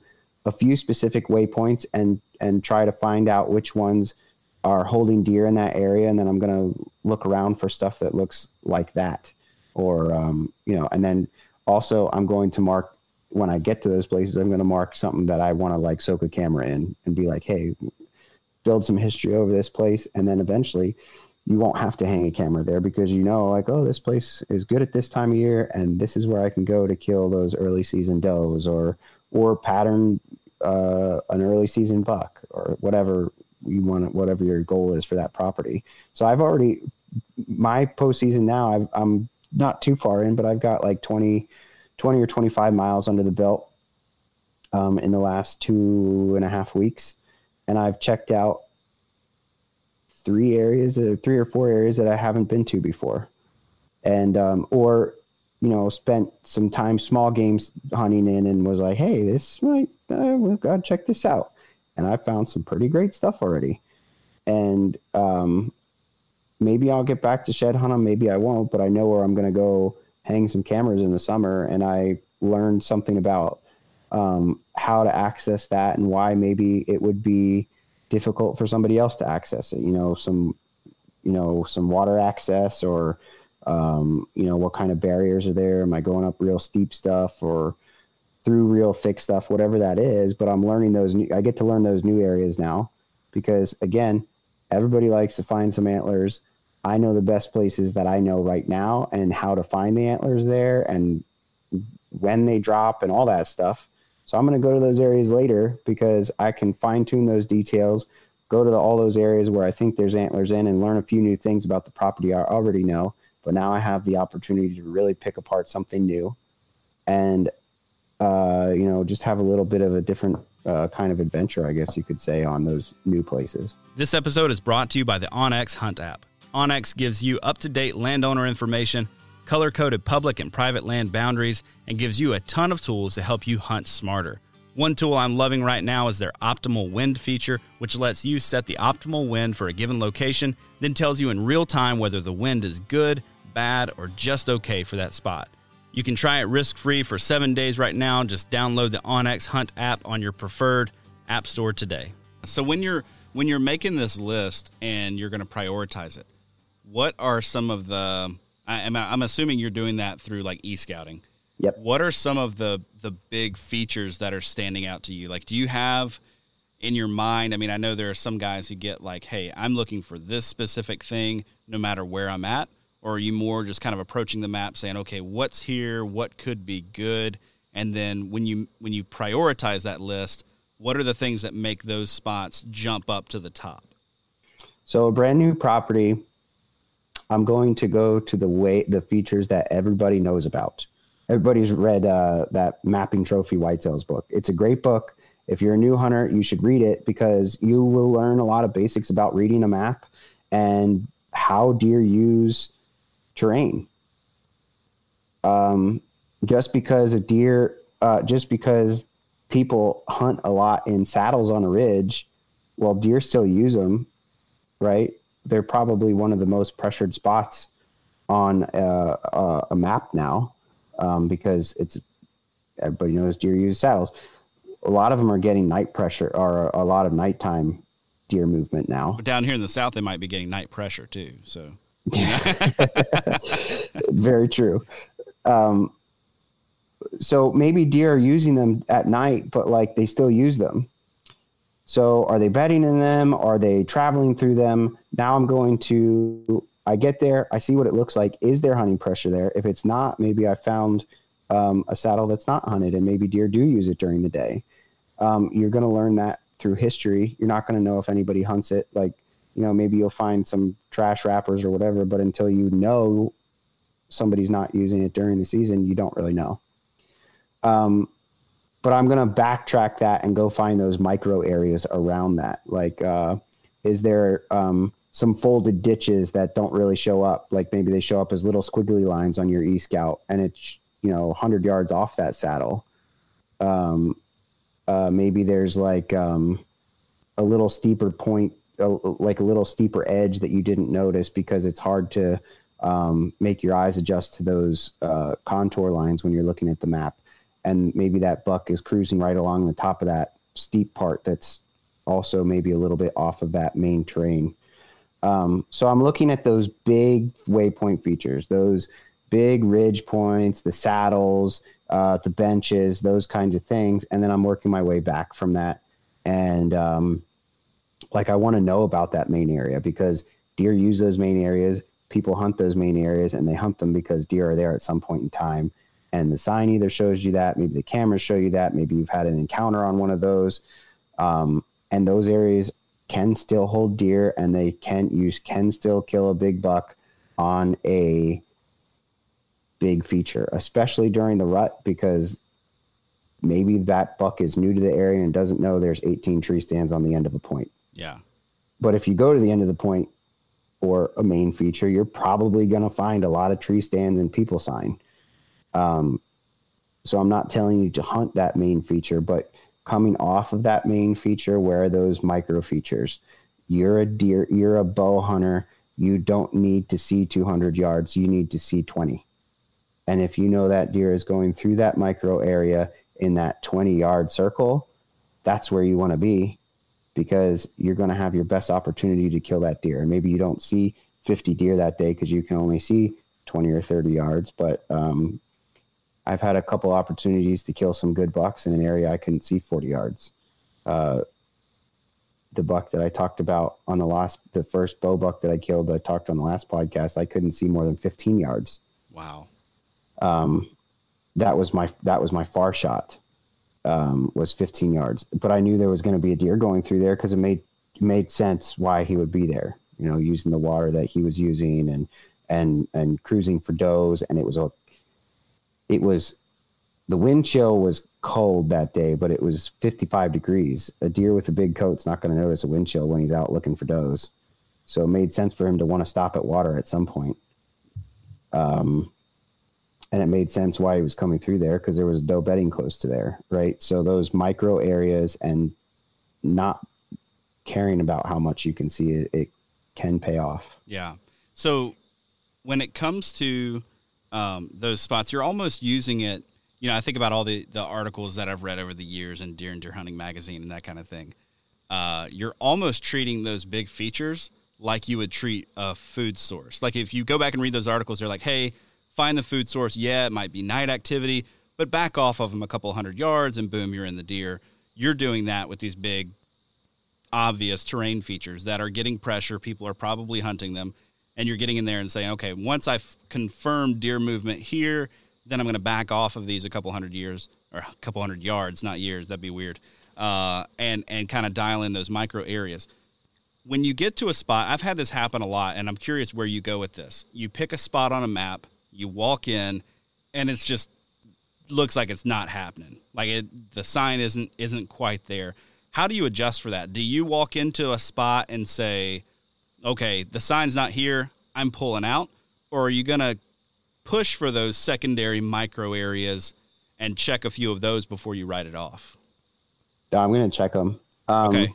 a few specific waypoints and and try to find out which ones are holding deer in that area, and then I'm going to look around for stuff that looks like that, or um, you know, and then also I'm going to mark when I get to those places. I'm going to mark something that I want to like soak a camera in and be like, hey, build some history over this place, and then eventually you won't have to hang a camera there because you know like oh this place is good at this time of year and this is where i can go to kill those early season does or or pattern uh, an early season buck or whatever you want whatever your goal is for that property so i've already my postseason now I've, i'm not too far in but i've got like 20 20 or 25 miles under the belt um, in the last two and a half weeks and i've checked out three areas or three or four areas that I haven't been to before. And, um, or you know, spent some time small games hunting in and was like, hey, this might, uh, we've got to check this out. And I found some pretty great stuff already. And um, maybe I'll get back to shed hunting, maybe I won't, but I know where I'm going to go hang some cameras in the summer. And I learned something about um, how to access that and why maybe it would be difficult for somebody else to access it. You know, some, you know, some water access or, um, you know, what kind of barriers are there? Am I going up real steep stuff or through real thick stuff, whatever that is? But I'm learning those new, I get to learn those new areas now because again, everybody likes to find some antlers. I know the best places that I know right now and how to find the antlers there and when they drop and all that stuff. So I'm going to go to those areas later because I can fine tune those details, go to the, all those areas where I think there's antlers in and learn a few new things about the property I already know but now I have the opportunity to really pick apart something new, and uh, you know, just have a little bit of a different uh, kind of adventure, I guess you could say, on those new places. This episode is brought to you by the onX Hunt app. onX gives you up to date landowner information, color coded public and private land boundaries, and gives you a ton of tools to help you hunt smarter. One tool I'm loving right now is their optimal wind feature, which lets you set the optimal wind for a given location, then tells you in real time whether the wind is good, bad, or just okay for that spot. You can try it risk free for seven days right now. Just download the onX Hunt app on your preferred app store today. So when you're when you're making this list and you're going to prioritize it, what are some of the? I, am I'm assuming you're doing that through like e scouting. Yep. What are some of the the big features that are standing out to you? Like, do you have in your mind? I mean, I know there are some guys who get like, "Hey, I'm looking for this specific thing, no matter where I'm at." Or are you more just kind of approaching the map saying okay what's here? What could be good? And then when you when you prioritize that list what are the things that make those spots jump up to the top? So a brand new property i'm going to go to the way the features that everybody knows about. Everybody's read uh, that mapping trophy whitetails book. It's a great book. If you're a new hunter you should read it because you will learn a lot of basics about reading a map and how deer use terrain. Um, just because a deer, uh, just because people hunt a lot in saddles on a ridge, well, deer still use them, right? They're probably one of the most pressured spots on a, uh, a, a map now um, because it's everybody knows deer use saddles. A lot of them are getting night pressure or a lot of nighttime deer movement now. Down here in the south, they might be getting night pressure too. So Very true. Um, so maybe deer are using them at night, but like they still use them. So are they bedding in them? Are they traveling through them? Now I'm going to, I get there, I see what it looks like. Is there hunting pressure there? If it's not, maybe I found um, a saddle that's not hunted and maybe deer do use it during the day. Um, you're going to learn that through history. You're not going to know if anybody hunts it. Like you know, maybe you'll find some trash wrappers or whatever, but until you know somebody's not using it during the season, you don't really know. Um, but I'm going to backtrack that and go find those micro areas around that. Like, uh, is there um, some folded ditches that don't really show up? Like maybe they show up as little squiggly lines on your e scout and it's, you know, 100 yards off that saddle. Um, uh, maybe there's like um, a little steeper point a, like a little steeper edge that you didn't notice because it's hard to um, make your eyes adjust to those uh, contour lines when you're looking at the map. And maybe that buck is cruising right along the top of that steep part that's also maybe a little bit off of that main terrain. Um, so I'm looking at those big waypoint features, those big ridge points, the saddles, uh, the benches, those kinds of things. And then I'm working my way back from that. And um, like I want to know about that main area because deer use those main areas. People hunt those main areas and they hunt them because deer are there at some point in time. And the sign either shows you that, maybe the cameras show you that, maybe you've had an encounter on one of those. Um, and those areas can still hold deer and they can use can still kill a big buck on a big feature, especially during the rut because maybe that buck is new to the area and doesn't know there's 18 tree stands on the end of a point. Yeah. But if you go to the end of the point or a main feature, you're probably going to find a lot of tree stands and people sign. Um, so I'm not telling you to hunt that main feature, but coming off of that main feature, where are those micro features? You're a deer, you're a bow hunter. You don't need to see 200 yards. You need to see 20. And if you know that deer is going through that micro area in that 20 yard circle, that's where you want to be because you're going to have your best opportunity to kill that deer. And maybe you don't see 50 deer that day because you can only see 20 or 30 yards. But um, I've had a couple opportunities to kill some good bucks in an area I couldn't see 40 yards. Uh, the buck that I talked about on the last, the first bow buck that I killed, I talked on the last podcast, I couldn't see more than 15 yards. Wow. Um, that was my that was my far shot. Um, was 15 yards, but I knew there was going to be a deer going through there because it made made sense why he would be there. You know, using the water that he was using and and and cruising for does, and it was a it was the wind chill was cold that day, but it was 55 degrees. A deer with a big coat's not going to notice a wind chill when he's out looking for does. So it made sense for him to want to stop at water at some point. Um, and it made sense why he was coming through there because there was doe bedding close to there, right? So those micro areas and not caring about how much you can see it, it can pay off. Yeah. So when it comes to um, those spots, you're almost using it. You know, I think about all the the articles that I've read over the years in Deer and Deer Hunting magazine and that kind of thing. Uh, you're almost treating those big features like you would treat a food source. Like if you go back and read those articles, they're like, hey find the food source. Yeah, it might be night activity, but back off of them a couple hundred yards and boom, you're in the deer. You're doing that with these big, obvious terrain features that are getting pressure. People are probably hunting them. And you're getting in there and saying, okay, once I've confirmed deer movement here, then I'm going to back off of these a couple hundred years or a couple hundred yards, not years. That'd be weird. Uh, and and kind of dial in those micro areas. When you get to a spot, I've had this happen a lot, and I'm curious where you go with this. You pick a spot on a map you walk in, and it's just looks like it's not happening. Like it, the sign isn't isn't quite there. How do you adjust for that? Do you walk into a spot and say, "Okay, the sign's not here. I'm pulling out," or are you gonna push for those secondary micro areas and check a few of those before you write it off? I'm gonna check them. Um, okay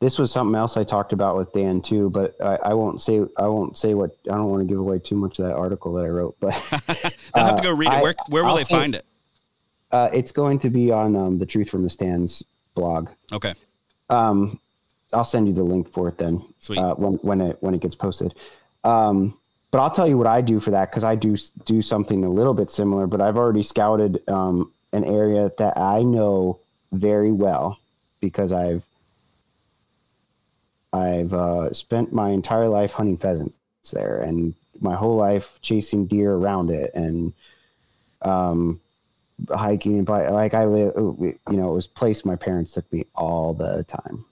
this was something else I talked about with Dan too, but I, I, won't say I won't say what I don't want to give away too much of that article that I wrote. But I'll have to go read it. Where where will I'll they say, find it? Uh, it's going to be on um, the Truth from the Stands blog. Okay. Um, I'll send you the link for it then. Sweet. Uh, when when it when it gets posted. Um, but I'll tell you what I do for that because I do do something a little bit similar. But I've already scouted um, an area that I know very well because I've I've uh, spent my entire life hunting pheasants there, and my whole life chasing deer around it, and um, hiking and by like I live, you know, it was place my parents took me all the time.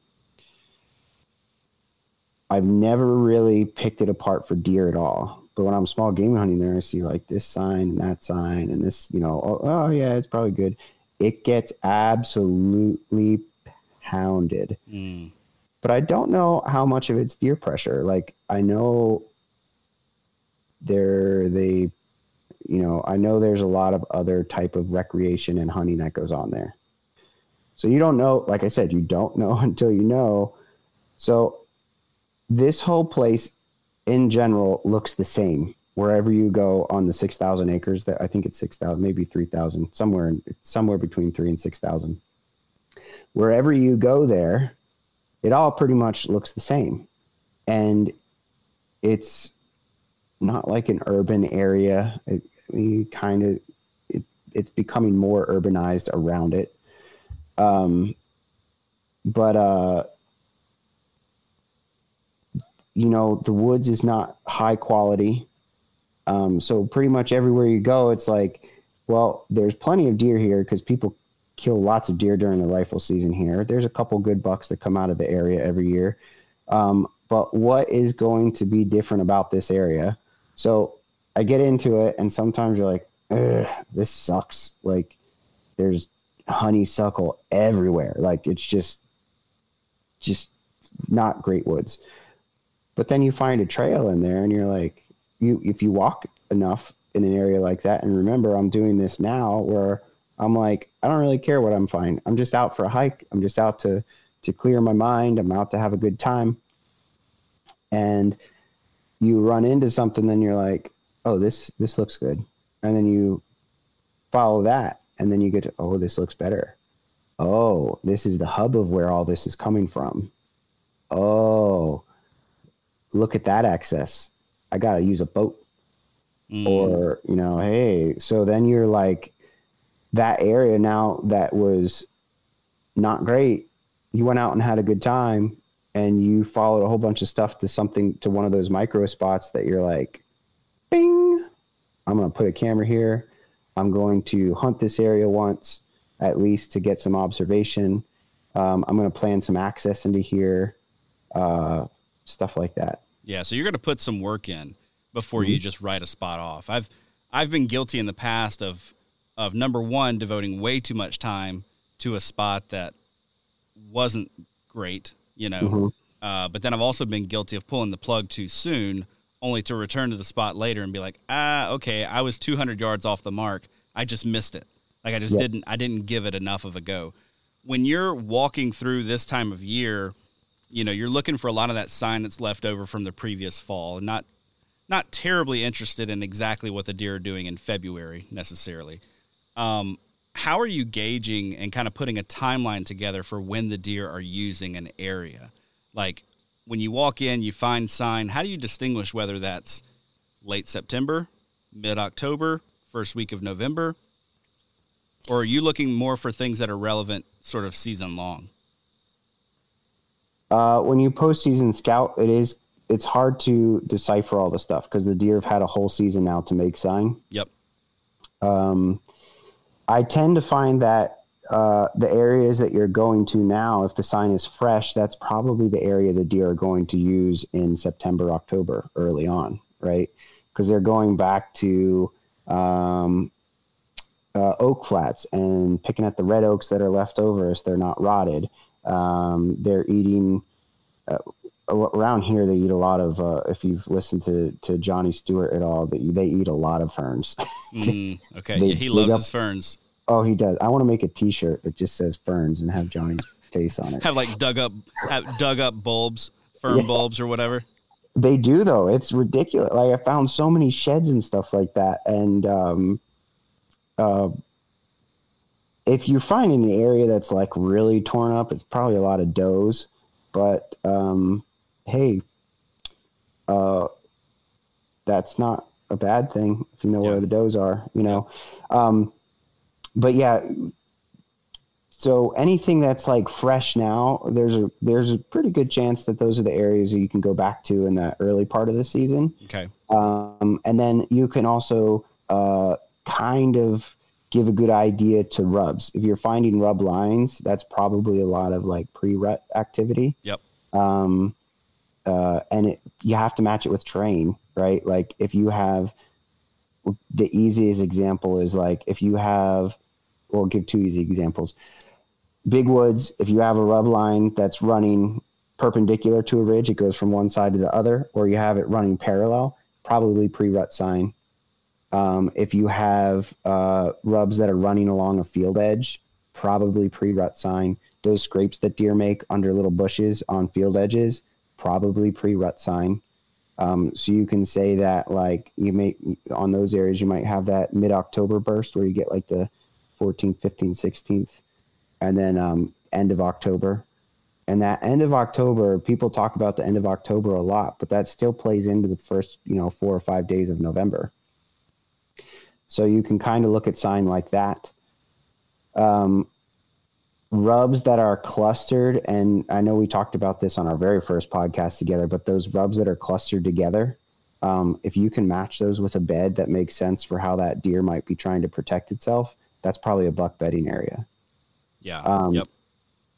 I've never really picked it apart for deer at all. But when I'm small game hunting there, I see like this sign and that sign and this, you know, oh, oh yeah, it's probably good. It gets absolutely pounded. Mm but I don't know how much of it's deer pressure. Like I know there they you know, I know there's a lot of other type of recreation and hunting that goes on there. So you don't know, like I said, you don't know until you know. So this whole place in general looks the same wherever you go on the 6,000 acres that I think it's 6,000, maybe 3,000, somewhere somewhere between 3 and 6,000. Wherever you go there, it all pretty much looks the same. And it's not like an urban area. It, it kind of it, it's becoming more urbanized around it. Um, but uh, you know, the woods is not high quality. Um, so pretty much everywhere you go, it's like, well, there's plenty of deer here because people kill lots of deer during the rifle season here. There's a couple good bucks that come out of the area every year. Um, but what is going to be different about this area? So I get into it, and sometimes you're like, this sucks. Like there's honeysuckle everywhere. Like it's just, just not great woods. But then you find a trail in there, and you're like, you if you walk enough, in an area like that. And remember, I'm doing this now where I'm like, I don't really care what I'm finding. I'm just out for a hike. I'm just out to to clear my mind. I'm out to have a good time. And you run into something, then you're like, oh, this this looks good. And then you follow that, and then you get to, oh, this looks better. Oh, this is the hub of where all this is coming from. Oh, look at that access. I got to use a boat. Mm. Or, you know, hey, so then you're like, that area now that was not great, you went out and had a good time and you followed a whole bunch of stuff to something to one of those micro spots that you're like, bing, I'm going to put a camera here. I'm going to hunt this area once at least to get some observation. Um, I'm going to plan some access into here, uh, stuff like that. Yeah, so you're going to put some work in before mm-hmm. you just write a spot off. I've I've been guilty in the past of of number one devoting way too much time to a spot that wasn't great, you know. Mm-hmm. Uh, but then I've also been guilty of pulling the plug too soon, only to return to the spot later and be like, ah, okay, I was 200 yards off the mark. I just missed it. Like I just yep. didn't I didn't give it enough of a go. When you're walking through this time of year, you know, you're looking for a lot of that sign that's left over from the previous fall and not not terribly interested in exactly what the deer are doing in February necessarily. Um, how are you gauging and kind of putting a timeline together for when the deer are using an area? Like when you walk in, you find sign. How do you distinguish whether that's late September, mid October, first week of November? Or are you looking more for things that are relevant sort of season long? Uh, when you postseason scout, it is it's hard to decipher all the stuff because the deer have had a whole season now to make sign. Yep. Um, I tend to find that uh, the areas that you're going to now, if the sign is fresh, that's probably the area the deer are going to use in September, October, early on, right? Because they're going back to um, uh, oak flats and picking at the red oaks that are left over as they're not rotted. Um, they're eating uh, around here. They eat a lot of. Uh, if you've listened to to Johnny Stewart at all, they, they eat a lot of ferns. mm, okay, yeah, he loves up, his ferns. Oh, he does. I want to make a T-shirt that just says ferns and have Johnny's face on it. Have like dug up, have dug up bulbs, fern yeah. bulbs or whatever. They do though. It's ridiculous. Like I found so many sheds and stuff like that, and um, uh, if you find an area that's like really torn up, it's probably a lot of does. But um, hey, uh, that's not a bad thing if you know yeah. where the does are, you know. Um, but yeah, so anything that's like fresh now, there's a there's a pretty good chance that those are the areas that you can go back to in the early part of the season. Okay. Um, and then you can also uh, kind of give a good idea to rubs. If you're finding rub lines, that's probably a lot of like pre-rut activity. Yep. Um, uh, and it, you have to match it with terrain, right? Like if you have the easiest example is like if you have, we'll give two easy examples. Big woods, if you have a rub line that's running perpendicular to a ridge, it goes from one side to the other, or you have it running parallel, probably pre-rut sign um, if you have uh, rubs that are running along a field edge, probably pre rut sign. Those scrapes that deer make under little bushes on field edges, probably pre rut sign. Um, so you can say that like you may on those areas you might have that mid October burst where you get like the 14th, 15th, 16th, and then um, end of October. And that end of October, people talk about the end of October a lot, but that still plays into the first, you know, four or five days of November. So you can kind of look at sign like that. Um, rubs that are clustered, and I know we talked about this on our very first podcast together, but those rubs that are clustered together, um, if you can match those with a bed that makes sense for how that deer might be trying to protect itself, that's probably a buck bedding area. Yeah. Um, yep.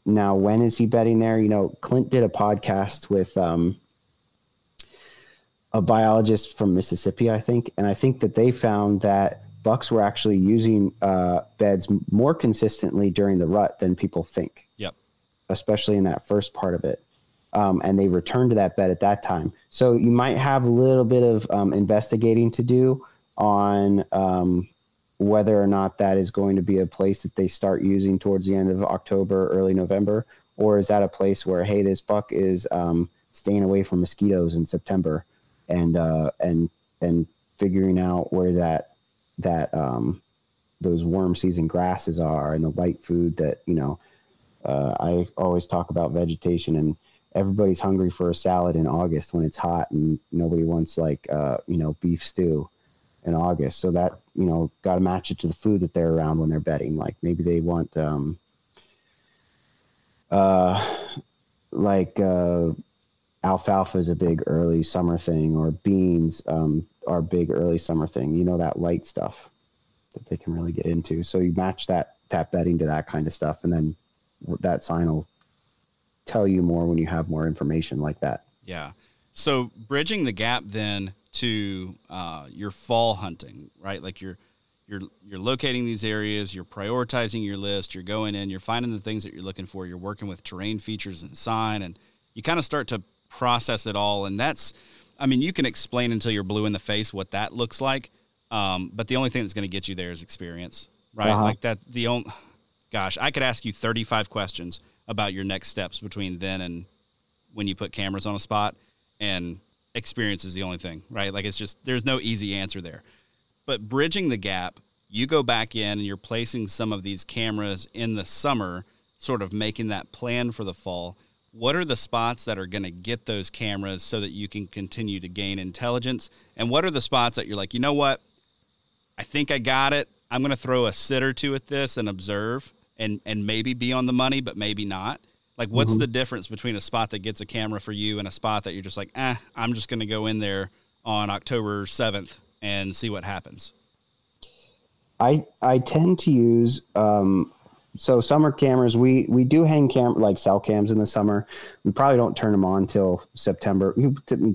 Now, when is he bedding there? You know, Clint did a podcast with um, a biologist from Mississippi, I think, and I think that they found that bucks were actually using uh, beds more consistently during the rut than people think. Yep. Especially in that first part of it. Um, and they returned to that bed at that time. So you might have a little bit of um, investigating to do on um, whether or not that is going to be a place that they start using towards the end of October, early November, or is that a place where hey, this buck is um, staying away from mosquitoes in September, and uh, and and figuring out where that that um, those warm season grasses are and the light food that you know. Uh, I always talk about vegetation and everybody's hungry for a salad in August when it's hot and nobody wants like uh, you know beef stew in August. So that you know got to match it to the food that they're around when they're bedding. Like maybe they want um, uh, like uh, alfalfa is a big early summer thing, or beans um, are big early summer thing. You know that light stuff that they can really get into. So you match that that bedding to that kind of stuff, and then that sign will tell you more when you have more information like that. Yeah. So bridging the gap then to uh, your fall hunting, right? Like you're you're you're locating these areas, you're prioritizing your list, you're going in, you're finding the things that you're looking for, you're working with terrain features and sign, and you kind of start to process it all. And that's, I mean, you can explain until you're blue in the face what that looks like, um, but the only thing that's going to get you there is experience, right? Uh-huh. Like that. The only, gosh, I could ask you 35 questions about your next steps between then and when you put cameras on a spot and experience is the only thing right like it's just there's no easy answer there but bridging the gap you go back in and you're placing some of these cameras in the summer sort of making that plan for the fall what are the spots that are going to get those cameras so that you can continue to gain intelligence and what are the spots that you're like you know what i think i got it i'm going to throw a sit or two at this and observe and and maybe be on the money, but maybe not. Like, what's mm-hmm. the difference between a spot that gets a camera for you and a spot that you're just like, eh, I'm just going to go in there on October seventh and see what happens? I I tend to use um, so summer cameras. We we do hang cam like cell cams in the summer. We probably don't turn them on till September.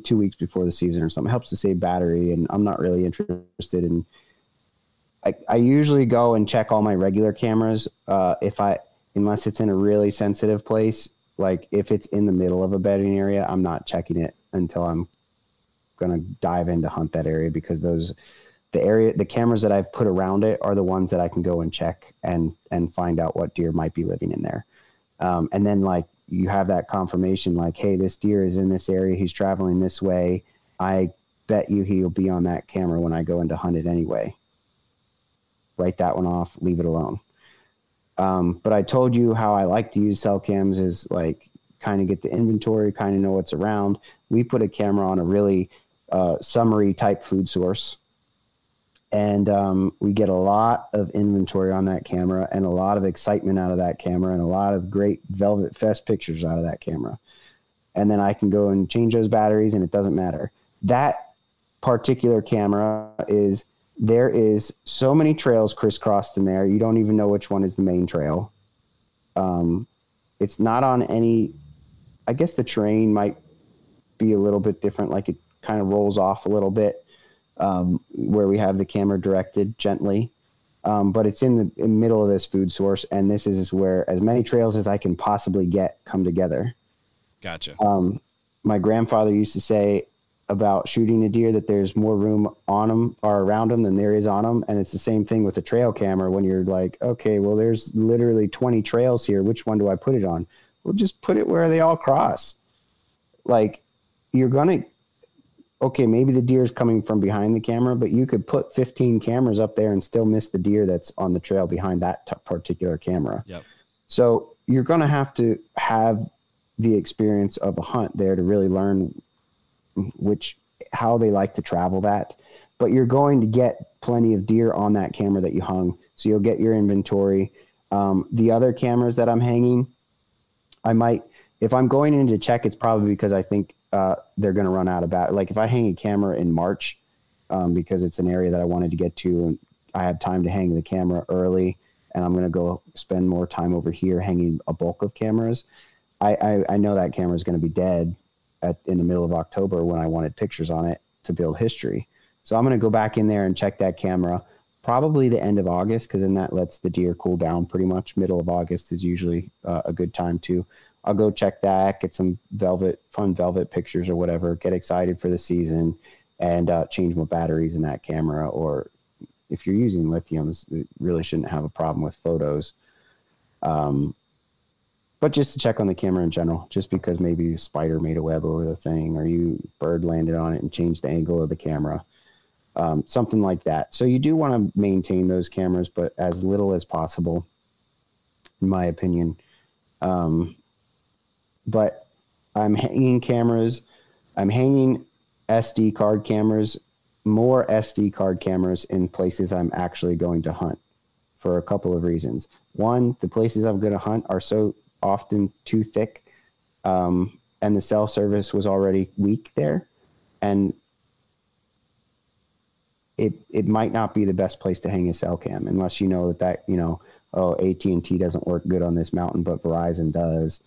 Two weeks before the season or something. It helps to save battery, and I'm not really interested in I, I usually go and check all my regular cameras uh, if I unless it's in a really sensitive place. Like if it's in the middle of a bedding area, I'm not checking it until I'm gonna dive in to hunt that area because those the area the cameras that I've put around it are the ones that I can go and check and and find out what deer might be living in there. Um, and then like you have that confirmation like, hey, this deer is in this area, he's traveling this way. I bet you he'll be on that camera when I go in to hunt it anyway write that one off, leave it alone. Um, but I told you how I like to use cell cams is like kind of get the inventory, kind of know what's around. We put a camera on a really uh, summary type food source. And um, we get a lot of inventory on that camera and a lot of excitement out of that camera and a lot of great Velvet Fest pictures out of that camera. And then I can go and change those batteries and it doesn't matter. That particular camera is there is so many trails crisscrossed in there. You don't even know which one is the main trail. Um, it's not on any. I guess the terrain might be a little bit different. Like it kind of rolls off a little bit um, where we have the camera directed gently. Um, but it's in the in middle of this food source, and this is where as many trails as I can possibly get come together. Gotcha. Um, my grandfather used to say, about shooting a deer that there's more room on them or around them than there is on them and it's the same thing with a trail camera when you're like okay well there's literally 20 trails here which one do i put it on well just put it where they all cross like you're gonna okay maybe the deer is coming from behind the camera but you could put 15 cameras up there and still miss the deer that's on the trail behind that t- particular camera yep. so you're gonna have to have the experience of a hunt there to really learn which how they like to travel that. But you're going to get plenty of deer on that camera that you hung, so you'll get your inventory. Um, the other cameras that I'm hanging, I might if I'm going in to check, it's probably because I think uh, they're going to run out of battery. Like if I hang a camera in March, um, because it's an area that I wanted to get to, and I have time to hang the camera early, and I'm going to go spend more time over here hanging a bulk of cameras. I, I, I know that camera is going to be dead at, in the middle of October when I wanted pictures on it to build history. So I'm going to go back in there and check that camera probably the end of August because then that lets the deer cool down pretty much. Middle of August is usually uh, a good time to. I'll go check that, get some velvet, fun velvet pictures or whatever, get excited for the season, and uh, change my batteries in that camera. Or if you're using lithiums, it really shouldn't have a problem with photos. Um, but just to check on the camera in general, just because maybe a spider made a web over the thing or you bird landed on it and changed the angle of the camera, um, something like that. So you do want to maintain those cameras, but as little as possible, in my opinion. Um, but I'm hanging cameras. I'm hanging SD card cameras, more SD card cameras in places I'm actually going to hunt for a couple of reasons. One, the places I'm going to hunt are so often too thick, um, and the cell service was already weak there, and it it might not be the best place to hang a cell cam unless you know that that you know oh AT and T doesn't work good on this mountain, but Verizon does,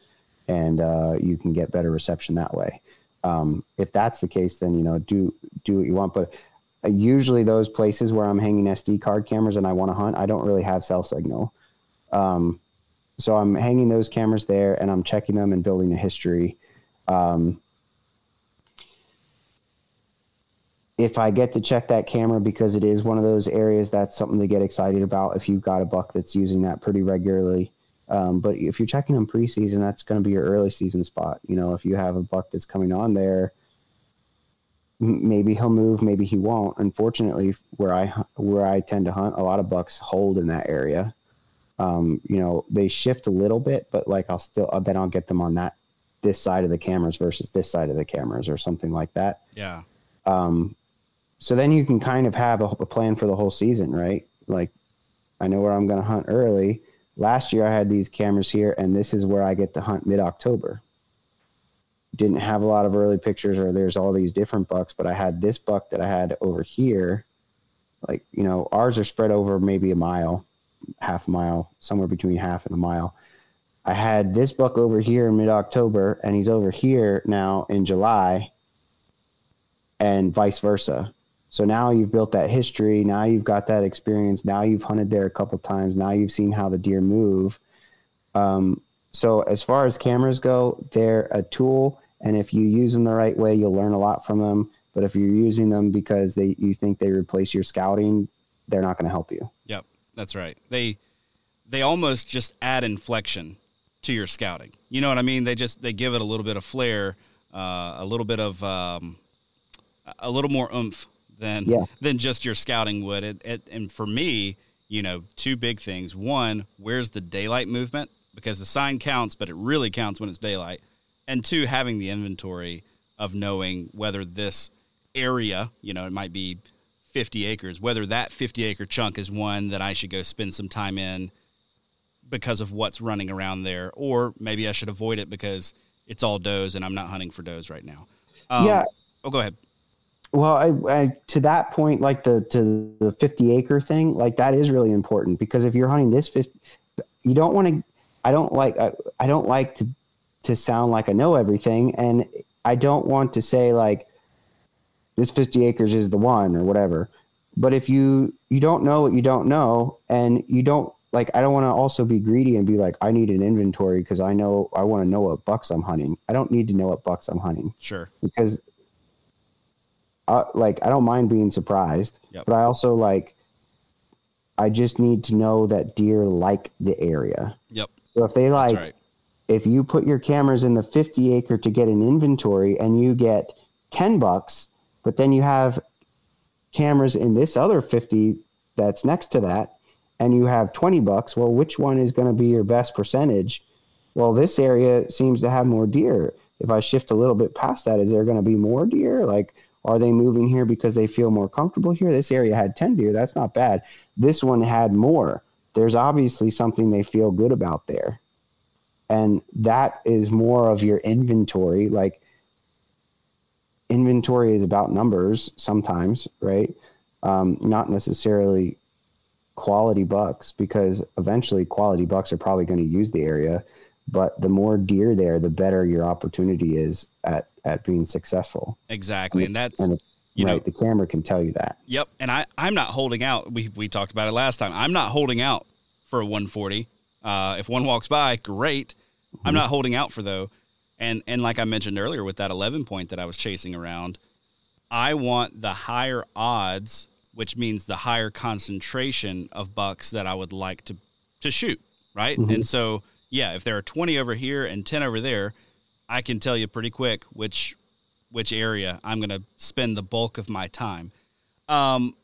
and uh, you can get better reception that way. Um, if that's the case, then you know do do what you want. But uh, usually those places where I'm hanging SD card cameras and I want to hunt, I don't really have cell signal. Um, so I'm hanging those cameras there and I'm checking them and building a history. Um, if I get to check that camera because it is one of those areas, that's something to get excited about. If you've got a buck that's using that pretty regularly, um, but if you're checking them preseason, that's going to be your early season spot. You know, if you have a buck that's coming on there, maybe he'll move, maybe he won't. Unfortunately, where I where I tend to hunt, a lot of bucks hold in that area. Um, you know, they shift a little bit, but like I'll still then I'll get them on that this side of the cameras versus this side of the cameras or something like that. Yeah. Um, so then you can kind of have a, a plan for the whole season, right? Like I know where I'm going to hunt early. Last year I had these cameras here, and this is where I get to hunt mid October. Didn't have a lot of early pictures, or there's all these different bucks, but I had this buck that I had over here. Like, you know, ours are spread over maybe a mile, half a mile, somewhere between half and a mile. I had this buck over here in mid October, and he's over here now in July, and vice versa. So now you've built that history. Now you've got that experience. Now you've hunted there a couple times. Now you've seen how the deer move. Um, so as far as cameras go, they're a tool, and if you use them the right way, you'll learn a lot from them. But if you're using them because they you think they replace your scouting, they're not going to help you. Yep, that's right. They they almost just add inflection to your scouting. You know what I mean? They just they give it a little bit of flair, uh, a little bit of um, a little more oomph than Yeah. than just your scouting would. It, it, and for me, you know, two big things. One, where's the daylight movement? Because the sign counts, but it really counts when it's daylight. And two, having the inventory of knowing whether this area, you know, it might be 50 acres, whether that 50 acre chunk is one that I should go spend some time in because of what's running around there, or maybe I should avoid it because it's all does and I'm not hunting for does right now. Um, yeah. Oh, go ahead. Well, I, I to that point, like the to the fifty acre thing, like that is really important because if you're hunting this 50, you don't want to. I don't like. I, I don't like to to sound like I know everything, and I don't want to say like this fifty acres is the one or whatever. But if you you don't know what you don't know, and you don't like, I don't want to also be greedy and be like, I need an inventory because I know I want to know what bucks I'm hunting. I don't need to know what bucks I'm hunting Sure. because uh, like I don't mind being surprised, Yep. but I also like I just need to know that deer like the area. Yep. So if they like right. if you put your cameras in the 50 acre to get an inventory and you get 10 bucks, but then you have cameras in this other 50 that's next to that and you have 20 bucks, well which one is going to be your best percentage? Well, this area seems to have more deer. If I shift a little bit past that, is there going to be more deer? Like are they moving here because they feel more comfortable here? This area had 10 deer. That's not bad. This one had more. There's obviously something they feel good about there. And that is more of your inventory. Like inventory is about numbers sometimes, right? Um, not necessarily quality bucks because eventually quality bucks are probably going to use the area. But the more deer there, the better your opportunity is at, at being successful. Exactly. And that's, And you know, right, the camera can tell you that. Yep, and I I'm not holding out. We we talked about it last time. I'm not holding out for a 140. Uh, if one walks by, great. I'm not holding out for though. And and like I mentioned earlier with that 11 point that I was chasing around, I want the higher odds, which means the higher concentration of bucks that I would like to to shoot, right? Mhm. And so, yeah, if there are 20 over here and 10 over there, I can tell you pretty quick which which area I'm going to spend the bulk of my time. Um,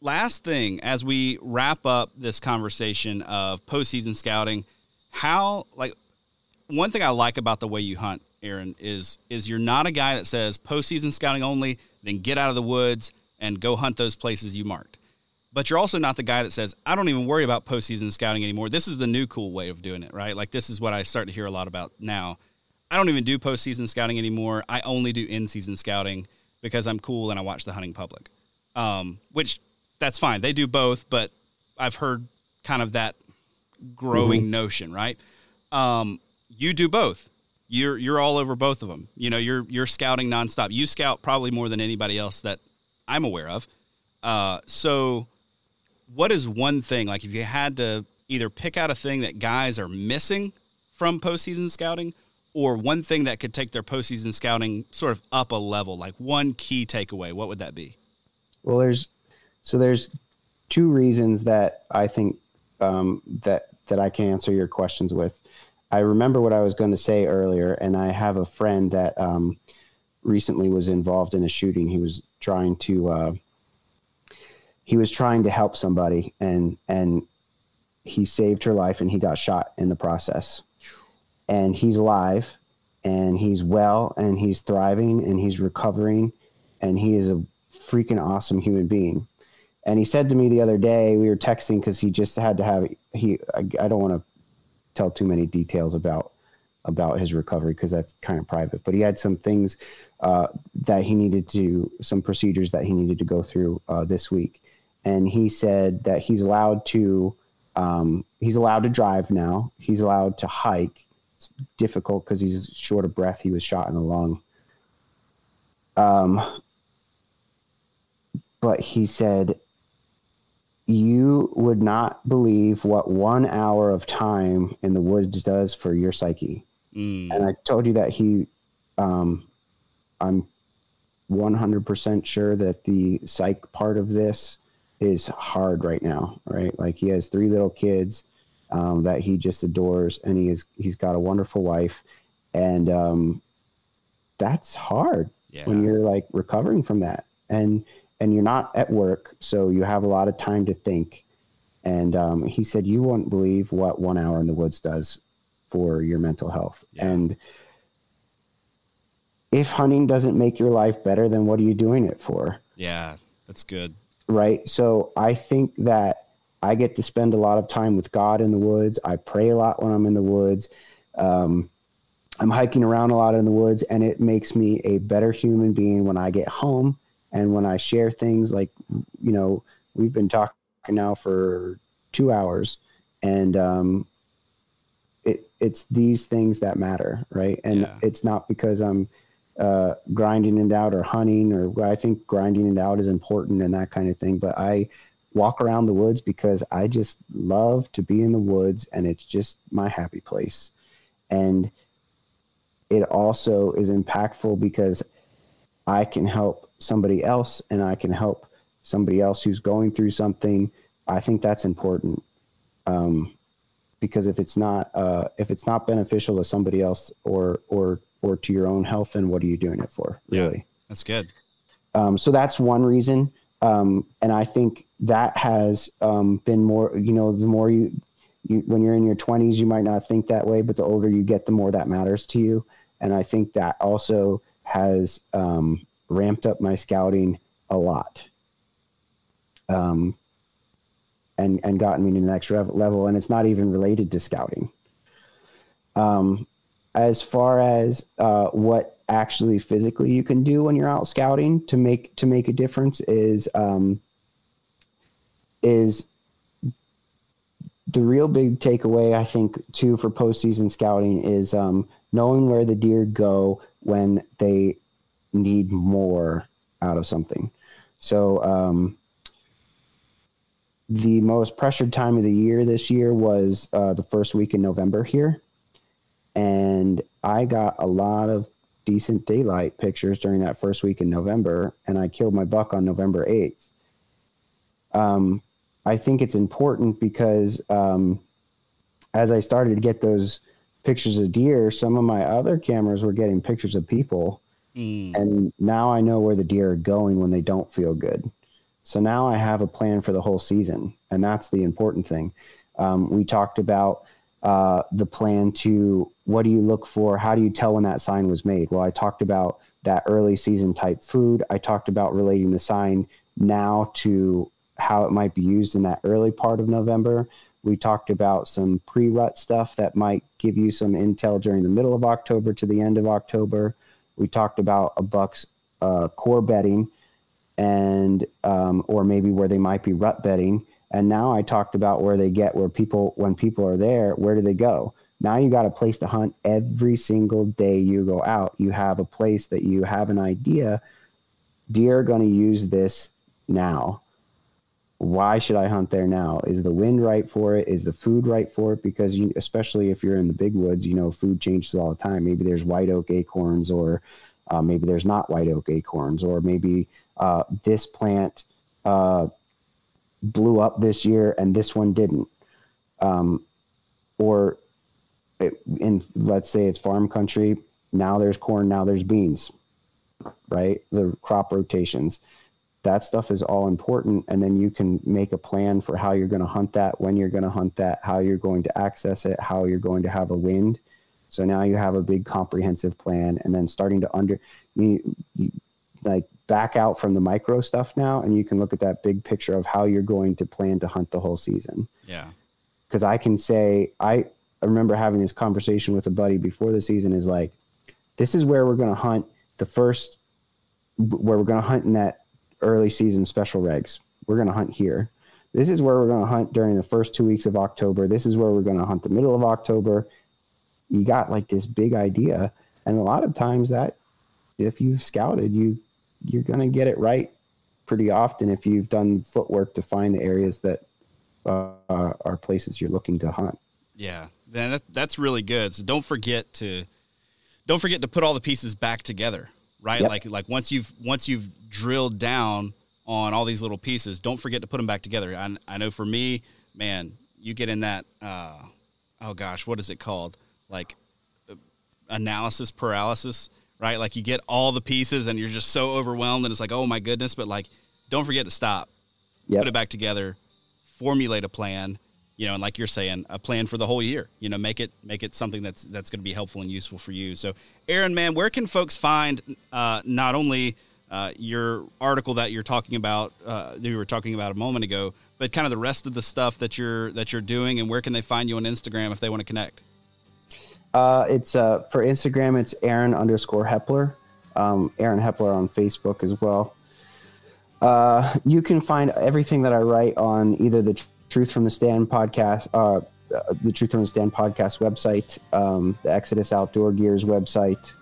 last thing, as we wrap up this conversation of postseason scouting, how like one thing I like about the way you hunt, Aaron, is is you're not a guy that says postseason scouting only, then get out of the woods and go hunt those places you marked. But you're also not the guy that says, I don't even worry about postseason scouting anymore. This is the new cool way of doing it, right? Like this is what I start to hear a lot about now. I don't even do postseason scouting anymore. I only do in season scouting because I'm cool and I watch the hunting public. Um, which that's fine. They do both, but I've heard kind of that growing notion, right? Um, you do both. You're you're all over both of them. You know, you're you're scouting nonstop. You scout probably more than anybody else that I'm aware of. Uh, so, what is one thing like if you had to either pick out a thing that guys are missing from postseason scouting, or one thing that could take their postseason scouting sort of up a level, like one key takeaway? What would that be? Well, there's so there's two reasons that I think um, that that I can answer your questions with. I remember what I was going to say earlier, and I have a friend that um, recently was involved in a shooting. He was trying to uh, he was trying to help somebody, and and he saved her life, and he got shot in the process. And he's alive, and he's well, and he's thriving, and he's recovering, and he is a freaking awesome human being. And he said to me the other day, we were texting because he just had to have he. I, I don't want to tell too many details about about his recovery because that's kind of private. But he had some things uh, that he needed to, some procedures that he needed to go through uh, this week. And he said that he's allowed to um, he's allowed to drive now. He's allowed to hike. It's difficult because he's short of breath. He was shot in the lung. Um, but he said, You would not believe what one hour of time in the woods does for your psyche. Mm, And I told you that he, um, I'm 100% sure that the psych part of this is hard right now, right? Like he has three little kids um, that he just adores, and he is he's got a wonderful wife, and um, that's hard yeah. when you're like recovering from that and and you're not at work so you have a lot of time to think and um, he said you won't believe what one hour in the woods does for your mental health Yeah. and if hunting doesn't make your life better then what are you doing it for yeah, that's good. right so i think that i get to spend a lot of time with god in the woods i pray a lot when i'm in the woods um, i'm hiking around a lot in the woods and it makes me a better human being when i get home and when i share things like you know we've been talking now for two hours and um, it, it's these things that matter right and Yeah. it's not because i'm uh, grinding it out or hunting or I think grinding it out is important and that kind of thing. But I walk around the woods because I just love to be in the woods and it's just my happy place. And it also is impactful because I can help somebody else and I can help somebody else who's going through something. I think that's important. Um, because if it's not uh, if it's not beneficial to somebody else or or or to your own health, then what are you doing it for? Yeah. Really. That's good. Um, so that's one reason. Um, and I think that has um, been more, you know, the more you, you, when you're in your 20s, you might not think that way, but the older you get, the more that matters to you. And I think that also has um, ramped up my scouting a lot. Um, and, and gotten me to the next level. And it's not even related to scouting. Um, as far as uh, what actually physically you can do when you're out scouting to make to make a difference is um, is the real big takeaway I think too for postseason scouting is um, knowing where the deer go when they need more out of something. So um, the most pressured time of the year this year was uh, the first week in November here and I got a lot of decent daylight pictures during that first week in November, and I killed my buck on November 8th. Um, I think it's important because um, as I started to get those pictures of deer, some of my other cameras were getting pictures of people. Mm. And now I know where the deer are going when they don't feel good. So now I have a plan for the whole season. And that's the important thing. Um, we talked about uh, the plan to what do you look for? How do you tell when that sign was made? Well, I talked about that early season type food. I talked about relating the sign now to how it might be used in that early part of November. We talked about some pre rut stuff that might give you some intel during the middle of October to the end of October. We talked about a Buck's uh, core bedding and um, or maybe where they might be rut bedding. And now I talked about where they get where people when people are there, where do they go? Now you got a place to hunt every single day you go out. You have a place that you have an idea. Deer are going to use this now why should I hunt there now? Is the wind right for it? Is the food right for it? Because you, especially if you're in the big woods, you know, food changes all the time. Maybe there's white oak acorns, or uh, maybe there's not white oak acorns, or maybe uh, this plant uh, blew up this year and this one didn't. Um, or it, in let's say it's farm country, now there's corn, now there's beans, right? The crop rotations that stuff is all important and then you can make a plan for how you're going to hunt that when you're going to hunt that how you're going to access it how you're going to have a wind so now you have a big comprehensive plan and then starting to under you, you like back out from the micro stuff now and you can look at that big picture of how you're going to plan to hunt the whole season yeah because i can say i I remember having this conversation with a buddy before the season is like this is where we're going to hunt the first where we're going to hunt in that early season special regs. We're going to hunt here. This is where we're going to hunt during the first two weeks of October. This is where we're going to hunt the middle of October. You got like this big idea, and a lot of times that if you've scouted, you you're going to get it right pretty often if you've done footwork to find the areas that uh, are places you're looking to hunt. Yeah, then that's really good. So don't forget to don't forget to put all the pieces back together right? Yep. Like like once you've once you've drilled down on all these little pieces, don't forget to put them back together. I, I know for me, man, you get in that uh, oh gosh, what is it called? Like uh, analysis paralysis, right? Like you get all the pieces and you're just so overwhelmed and it's like, oh my goodness, but like don't forget to stop. Yep. Put it back together, formulate a plan, you know, and like you're saying, a plan for the whole year. You know, make it make it something that's that's going to be helpful and useful for you. So, Aaron, man, where can folks find uh, not only uh, your article that you're talking about, uh, that you were talking about a moment ago, but kind of the rest of the stuff that you're that you're doing, and where can they find you on Instagram if they want to connect? Uh, it's uh, for Instagram. It's Aaron underscore Hepler. Um, Aaron Hepler on Facebook as well. Uh, you can find everything that I write on either the Truth from the Stand podcast, uh, the Truth from the Stand podcast website, um, the Exodus Outdoor Gears website,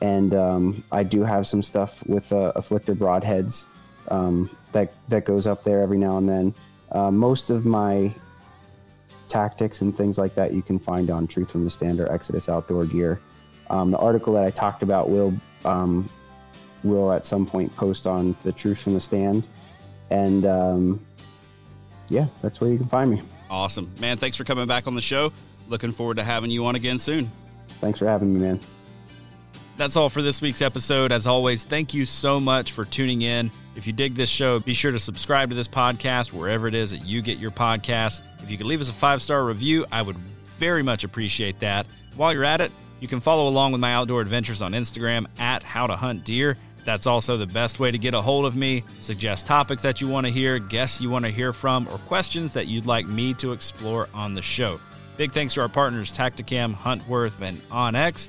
and um, I do have some stuff with uh, Afflictor broadheads um, that that goes up there every now and then. Uh, most of my tactics and things like that you can find on Truth from the Stand or Exodus Outdoor Gear. Um, the article that I talked about will um, will at some point post on the Truth from the Stand, and um, yeah, that's where you can find me. Awesome. Man, thanks for coming back on the show. Looking forward to having you on again soon. Thanks for having me, man. That's all for this week's episode. As always, thank you so much for tuning in. If you dig this show, be sure to subscribe to this podcast wherever it is that you get your podcasts. If you could leave us a five star review, I would very much appreciate that. While you're at it, you can follow along with my outdoor adventures on Instagram at How to Hunt Deer. That's also the best way to get a hold of me. Suggest topics that you want to hear, guests you want to hear from, or questions that you'd like me to explore on the show. Big thanks to our partners Tactacam, Huntworth, and OnX.